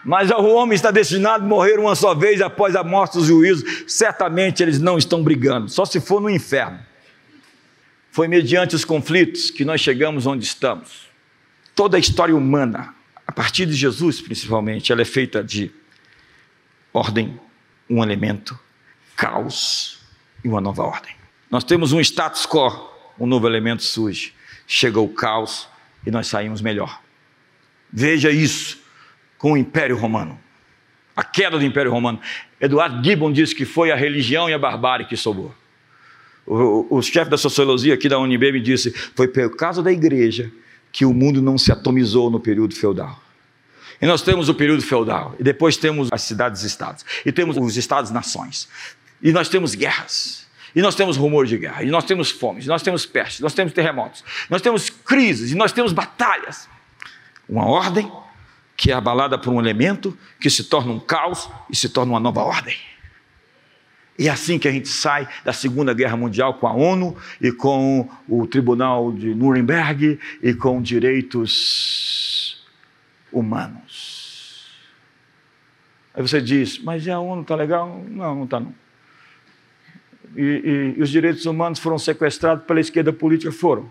Mas o homem está destinado a morrer uma só vez após a morte do juízo. Certamente eles não estão brigando, só se for no inferno. Foi mediante os conflitos que nós chegamos onde estamos. Toda a história humana, a partir de Jesus principalmente, ela é feita de ordem, um elemento, caos e uma nova ordem. Nós temos um status quo, um novo elemento surge, chega o caos e nós saímos melhor. Veja isso com o Império Romano. A queda do Império Romano. Eduardo Gibbon diz que foi a religião e a barbárie que sobrou. O, o chefe da sociologia aqui da UNB me disse: foi por causa da igreja que o mundo não se atomizou no período feudal. E nós temos o período feudal, e depois temos as cidades-estados, e temos os estados-nações, e nós temos guerras, e nós temos rumor de guerra, e nós temos fomes, nós temos pestes, nós temos terremotos, nós temos crises, e nós temos batalhas. Uma ordem que é abalada por um elemento que se torna um caos e se torna uma nova ordem. E é assim que a gente sai da Segunda Guerra Mundial com a ONU e com o Tribunal de Nuremberg e com direitos humanos. Aí você diz, mas a ONU está legal? Não, não está não. E, e, e, os direitos humanos foram sequestrados pela esquerda política? Foram.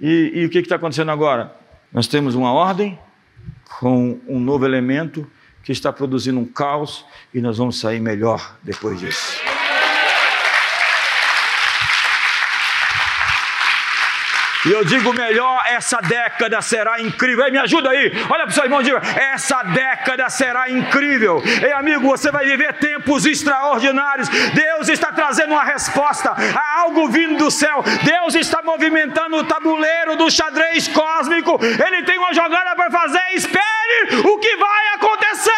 E, e o que está acontecendo agora? Nós temos uma ordem com um novo elemento que está produzindo um caos e nós vamos sair melhor depois disso. E eu digo melhor, essa década será incrível. Ei, me ajuda aí. Olha para o seu irmão e diga: essa década será incrível. Ei, amigo, você vai viver tempos extraordinários. Deus está trazendo uma resposta a algo vindo do céu. Deus está movimentando o tabuleiro do xadrez cósmico. Ele tem uma jogada para fazer. Espere o que vai acontecer.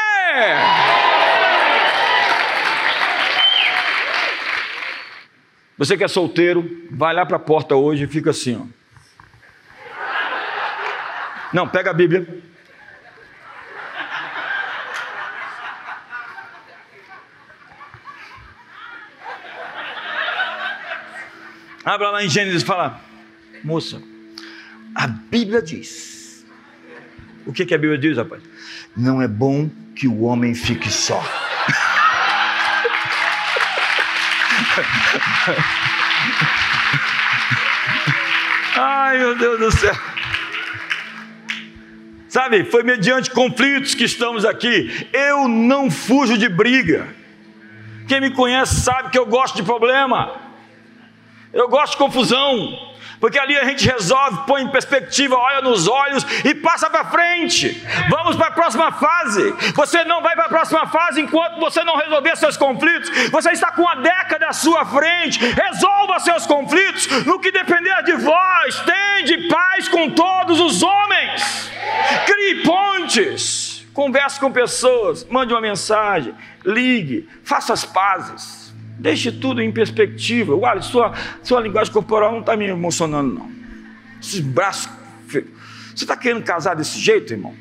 Você que é solteiro, vai lá para a porta hoje e fica assim, ó. Não, pega a Bíblia. Abra lá em Gênesis e fala, moça, a Bíblia diz. O que, que a Bíblia diz, rapaz? Não é bom que o homem fique só. Ai, meu Deus do céu. Sabe, foi mediante conflitos que estamos aqui. Eu não fujo de briga. Quem me conhece sabe que eu gosto de problema. Eu gosto de confusão porque ali a gente resolve, põe em perspectiva, olha nos olhos e passa para frente. Vamos para a próxima fase. Você não vai para a próxima fase enquanto você não resolver seus conflitos. Você está com uma década à sua frente. Resolva seus conflitos no que depender de vós. Tende paz com todos os homens. Crie pontes. Converse com pessoas, mande uma mensagem, ligue, faça as pazes. Deixe tudo em perspectiva. Olha, sua, sua linguagem corporal não está me emocionando, não. Esses braços. Você está querendo casar desse jeito, irmão?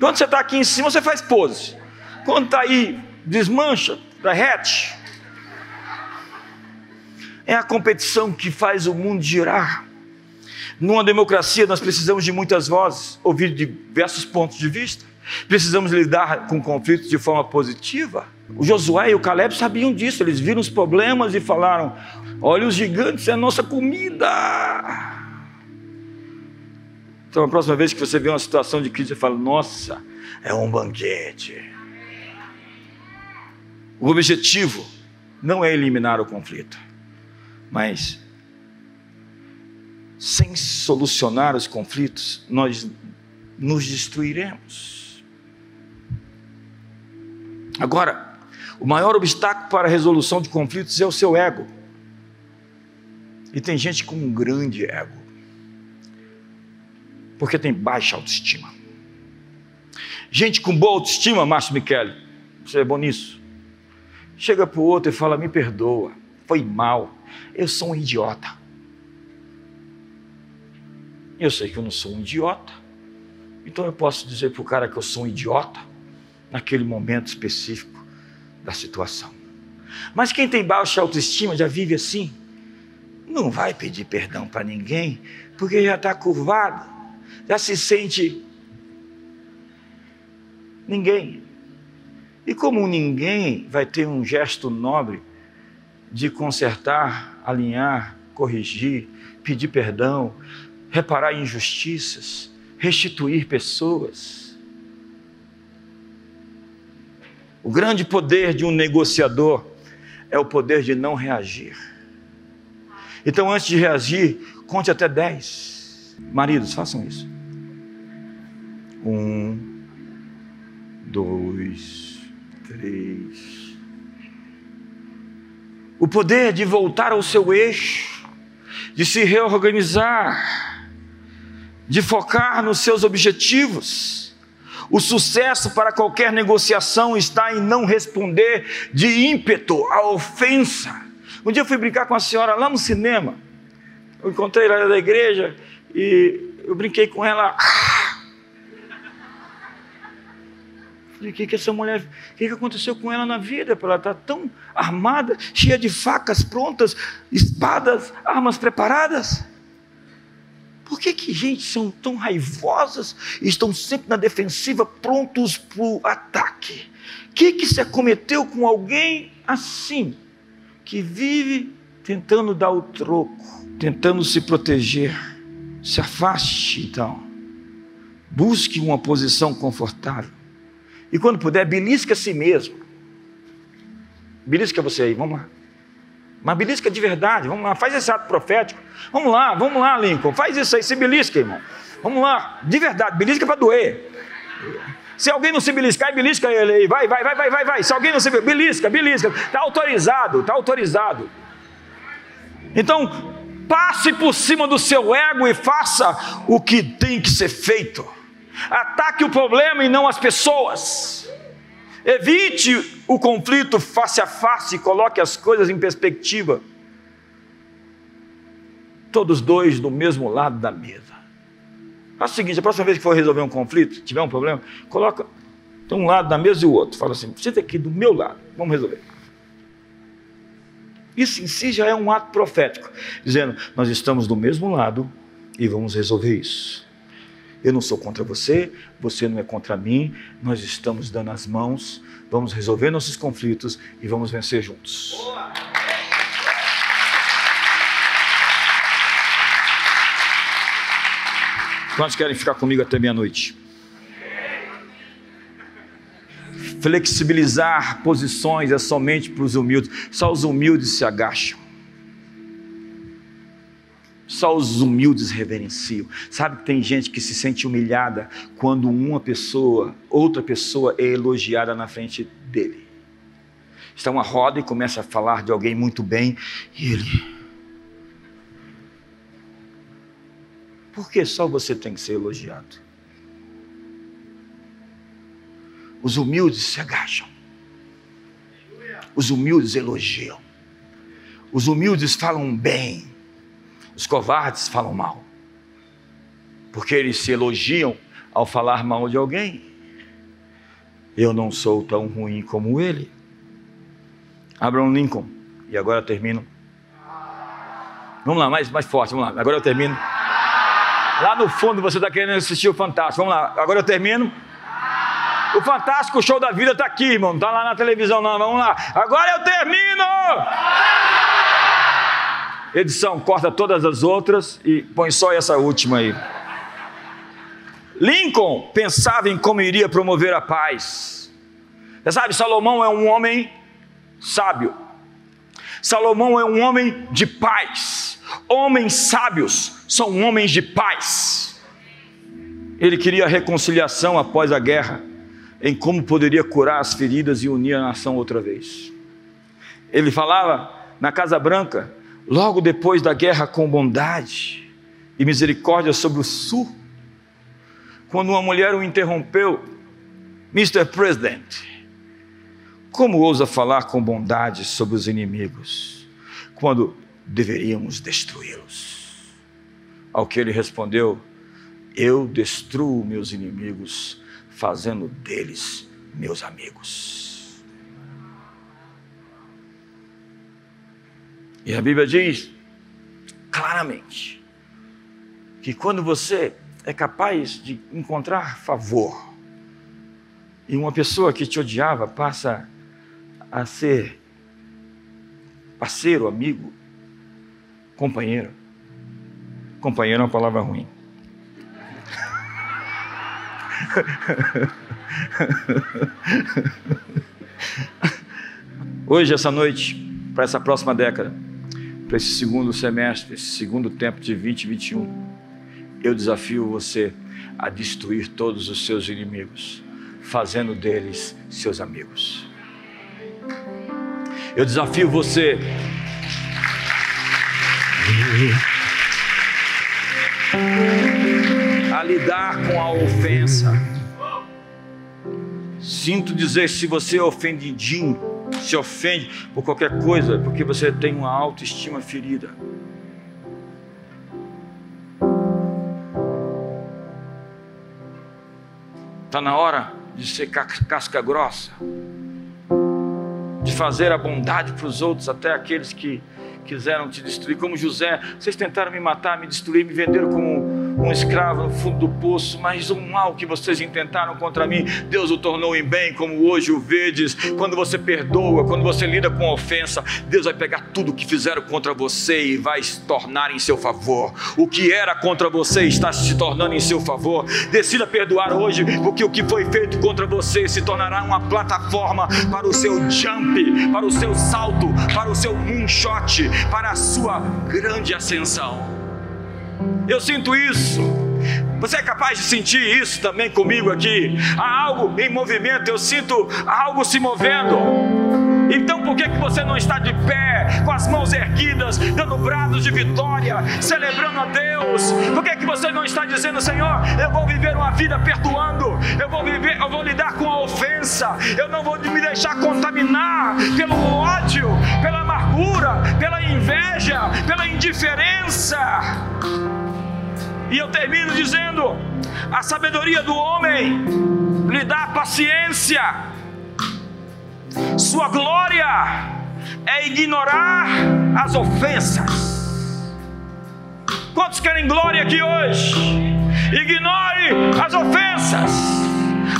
Quando você está aqui em cima, você faz pose. Quando está aí, desmancha, derrete. É a competição que faz o mundo girar. Numa democracia, nós precisamos de muitas vozes, ouvir diversos pontos de vista. Precisamos lidar com conflitos de forma positiva. O Josué e o Caleb sabiam disso, eles viram os problemas e falaram: Olha, os gigantes é a nossa comida. Então, a próxima vez que você vê uma situação de crise, você fala: Nossa, é um banquete. O objetivo não é eliminar o conflito, mas sem solucionar os conflitos, nós nos destruiremos. Agora, o maior obstáculo para a resolução de conflitos é o seu ego. E tem gente com um grande ego, porque tem baixa autoestima. Gente com boa autoestima, Márcio Michele, você é bom nisso. Chega para o outro e fala: Me perdoa, foi mal, eu sou um idiota. Eu sei que eu não sou um idiota, então eu posso dizer para o cara que eu sou um idiota naquele momento específico da situação. Mas quem tem baixa autoestima já vive assim, não vai pedir perdão para ninguém, porque já está curvado, já se sente ninguém. E como ninguém vai ter um gesto nobre de consertar, alinhar, corrigir, pedir perdão, reparar injustiças, restituir pessoas, O grande poder de um negociador é o poder de não reagir. Então, antes de reagir, conte até dez. Maridos, façam isso. Um, dois, três. O poder de voltar ao seu eixo, de se reorganizar, de focar nos seus objetivos o sucesso para qualquer negociação está em não responder de ímpeto à ofensa. Um dia eu fui brincar com a senhora lá no cinema. Eu encontrei ela da igreja e eu brinquei com ela. Falei, o que, que essa mulher, o que, que aconteceu com ela na vida? Ela estar tá tão armada, cheia de facas prontas, espadas, armas preparadas. Por que, que gente são tão raivosas e estão sempre na defensiva, prontos para o ataque? O que, que se acometeu com alguém assim, que vive tentando dar o troco, tentando se proteger? Se afaste, então. Busque uma posição confortável. E quando puder, belisca a si mesmo. Belisca você aí, vamos lá. Mas belisca de verdade, vamos lá, faz esse ato profético. Vamos lá, vamos lá, Lincoln, faz isso aí, se belisca, irmão. Vamos lá, de verdade, belisca para doer. Se alguém não se beliscar, belisca ele aí. Vai, vai, vai, vai, vai, vai. Se alguém não se belisca, belisca. Está autorizado, está autorizado. Então, passe por cima do seu ego e faça o que tem que ser feito. Ataque o problema e não as pessoas. Evite o conflito face a face, coloque as coisas em perspectiva. Todos dois do mesmo lado da mesa. Faça o seguinte: a próxima vez que for resolver um conflito, tiver um problema, coloca um lado da mesa e o outro. Fala assim: você aqui do meu lado, vamos resolver. Isso em si já é um ato profético, dizendo: nós estamos do mesmo lado e vamos resolver isso. Eu não sou contra você, você não é contra mim, nós estamos dando as mãos, vamos resolver nossos conflitos e vamos vencer juntos. Boa. Quantos querem ficar comigo até meia-noite? Flexibilizar posições é somente para os humildes, só os humildes se agacham. Só os humildes reverenciam. Sabe que tem gente que se sente humilhada quando uma pessoa, outra pessoa é elogiada na frente dele. Está uma roda e começa a falar de alguém muito bem e ele. Por que só você tem que ser elogiado? Os humildes se agacham. Os humildes elogiam. Os humildes falam bem. Os covardes falam mal. Porque eles se elogiam ao falar mal de alguém. Eu não sou tão ruim como ele. Abraham Lincoln. E agora eu termino. Vamos lá, mais, mais forte, vamos lá. Agora eu termino. Lá no fundo você está querendo assistir o Fantástico. Vamos lá, agora eu termino. O Fantástico Show da Vida está aqui, irmão. Não está lá na televisão, não. Vamos lá. Agora eu termino! Edição, corta todas as outras e põe só essa última aí. Lincoln pensava em como iria promover a paz. Você sabe, Salomão é um homem sábio. Salomão é um homem de paz. Homens sábios são homens de paz. Ele queria reconciliação após a guerra em como poderia curar as feridas e unir a nação outra vez. Ele falava na Casa Branca, logo depois da guerra, com bondade e misericórdia sobre o Sul, quando uma mulher o interrompeu, Mr. President, como ousa falar com bondade sobre os inimigos, quando deveríamos destruí-los? Ao que ele respondeu: Eu destruo meus inimigos fazendo deles meus amigos. E a Bíblia diz claramente que quando você é capaz de encontrar favor e uma pessoa que te odiava passa a ser parceiro, amigo, companheiro. Companheiro é uma palavra ruim. Hoje, essa noite, para essa próxima década, para esse segundo semestre, esse segundo tempo de 2021, eu desafio você a destruir todos os seus inimigos, fazendo deles seus amigos. Eu desafio você a lidar com a ofensa. Sinto dizer, se você é ofendidinho, se ofende por qualquer coisa, porque você tem uma autoestima ferida. Está na hora de ser casca grossa, de fazer a bondade para os outros, até aqueles que quiseram te destruir, como José. Vocês tentaram me matar, me destruir, me venderam como um escravo no fundo do poço, mas o mal que vocês intentaram contra mim, Deus o tornou em bem, como hoje o vedes. Quando você perdoa, quando você lida com ofensa, Deus vai pegar tudo que fizeram contra você e vai se tornar em seu favor. O que era contra você está se tornando em seu favor. Decida perdoar hoje, porque o que foi feito contra você se tornará uma plataforma para o seu jump, para o seu salto, para o seu moonshot, para a sua grande ascensão. Eu sinto isso. Você é capaz de sentir isso também comigo aqui? Há algo em movimento, eu sinto algo se movendo. Então por que, que você não está de pé, com as mãos erguidas, dando brados de vitória, celebrando a Deus? Por que, que você não está dizendo, Senhor, eu vou viver uma vida perdoando, eu vou viver, eu vou lidar com a ofensa, eu não vou me deixar contaminar pelo ódio, pela amargura, pela inveja, pela indiferença. E eu termino dizendo: a sabedoria do homem lhe dá paciência, sua glória é ignorar as ofensas. Quantos querem glória aqui hoje? Ignore as ofensas.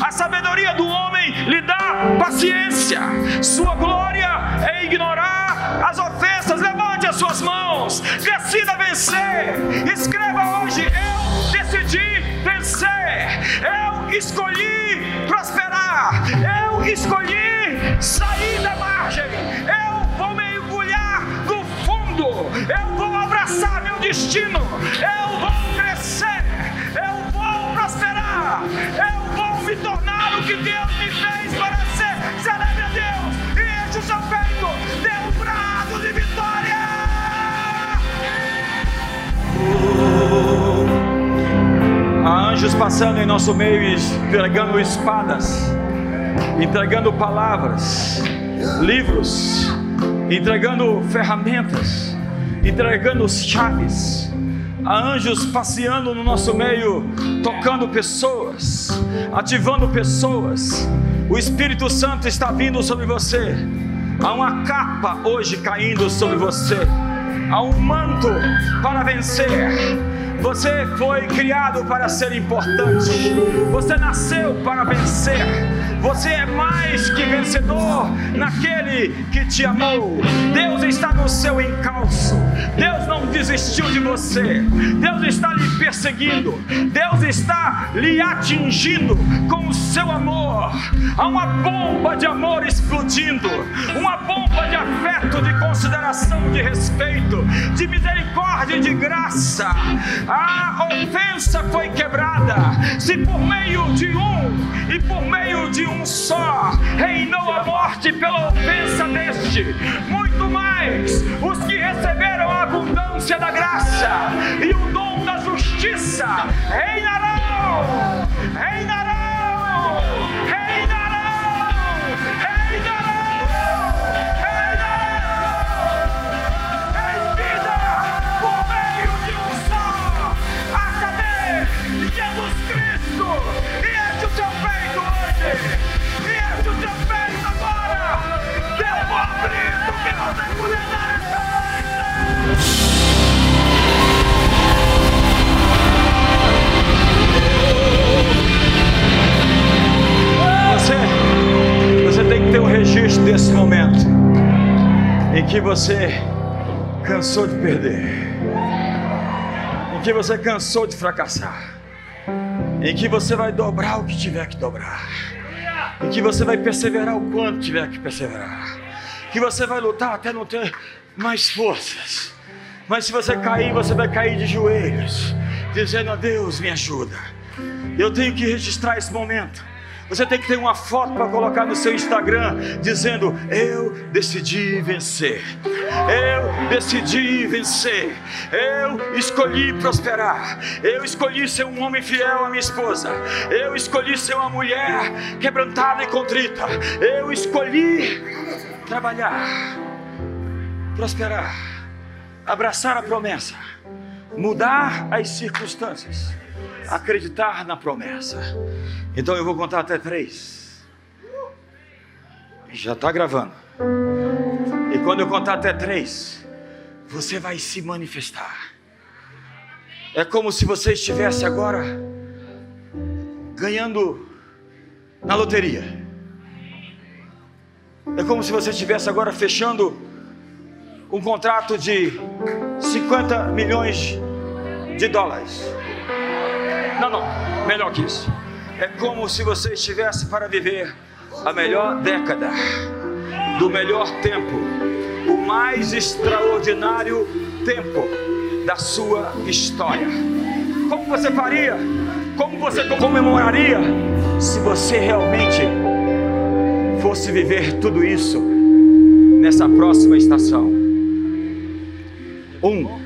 A sabedoria do homem lhe dá paciência, sua glória é ignorar as ofensas suas mãos. Decida vencer. Escreva hoje: Eu decidi vencer. Eu escolhi prosperar. Eu escolhi sair da margem. Eu vou mergulhar no fundo. Eu vou abraçar meu destino. Eu vou crescer. Eu vou prosperar. Eu vou me tornar o que Deus me fez para ser. Celebre a Deus. Anjos passando em nosso meio e entregando espadas, entregando palavras, livros, entregando ferramentas, entregando chaves. Há anjos passeando no nosso meio, tocando pessoas, ativando pessoas. O Espírito Santo está vindo sobre você. Há uma capa hoje caindo sobre você. Há um manto para vencer. Você foi criado para ser importante. Você nasceu para vencer. Você é mais que vencedor naquele que te amou. Deus está no seu encalço. Deus desistiu de você. Deus está lhe perseguindo. Deus está lhe atingindo com o seu amor. Há uma bomba de amor explodindo. Uma bomba de afeto, de consideração, de respeito, de misericórdia e de graça. A ofensa foi quebrada. Se por meio de um e por meio de um só reinou a morte pela ofensa deste, muito mais os que receberam a abundância da graça e o dom da justiça reinarão, reinarão, tem um registro desse momento em que você cansou de perder, em que você cansou de fracassar, em que você vai dobrar o que tiver que dobrar, em que você vai perseverar o quanto tiver que perseverar, que você vai lutar até não ter mais forças. Mas se você cair, você vai cair de joelhos, dizendo a Deus, me ajuda. Eu tenho que registrar esse momento. Você tem que ter uma foto para colocar no seu Instagram dizendo: Eu decidi vencer. Eu decidi vencer. Eu escolhi prosperar. Eu escolhi ser um homem fiel à minha esposa. Eu escolhi ser uma mulher quebrantada e contrita. Eu escolhi trabalhar, prosperar, abraçar a promessa, mudar as circunstâncias, acreditar na promessa. Então eu vou contar até três. Já está gravando. E quando eu contar até três, você vai se manifestar. É como se você estivesse agora ganhando na loteria. É como se você estivesse agora fechando um contrato de 50 milhões de dólares. Não, não, melhor que isso. É como se você estivesse para viver a melhor década, do melhor tempo, o mais extraordinário tempo da sua história. Como você faria? Como você comemoraria se você realmente fosse viver tudo isso nessa próxima estação? Um,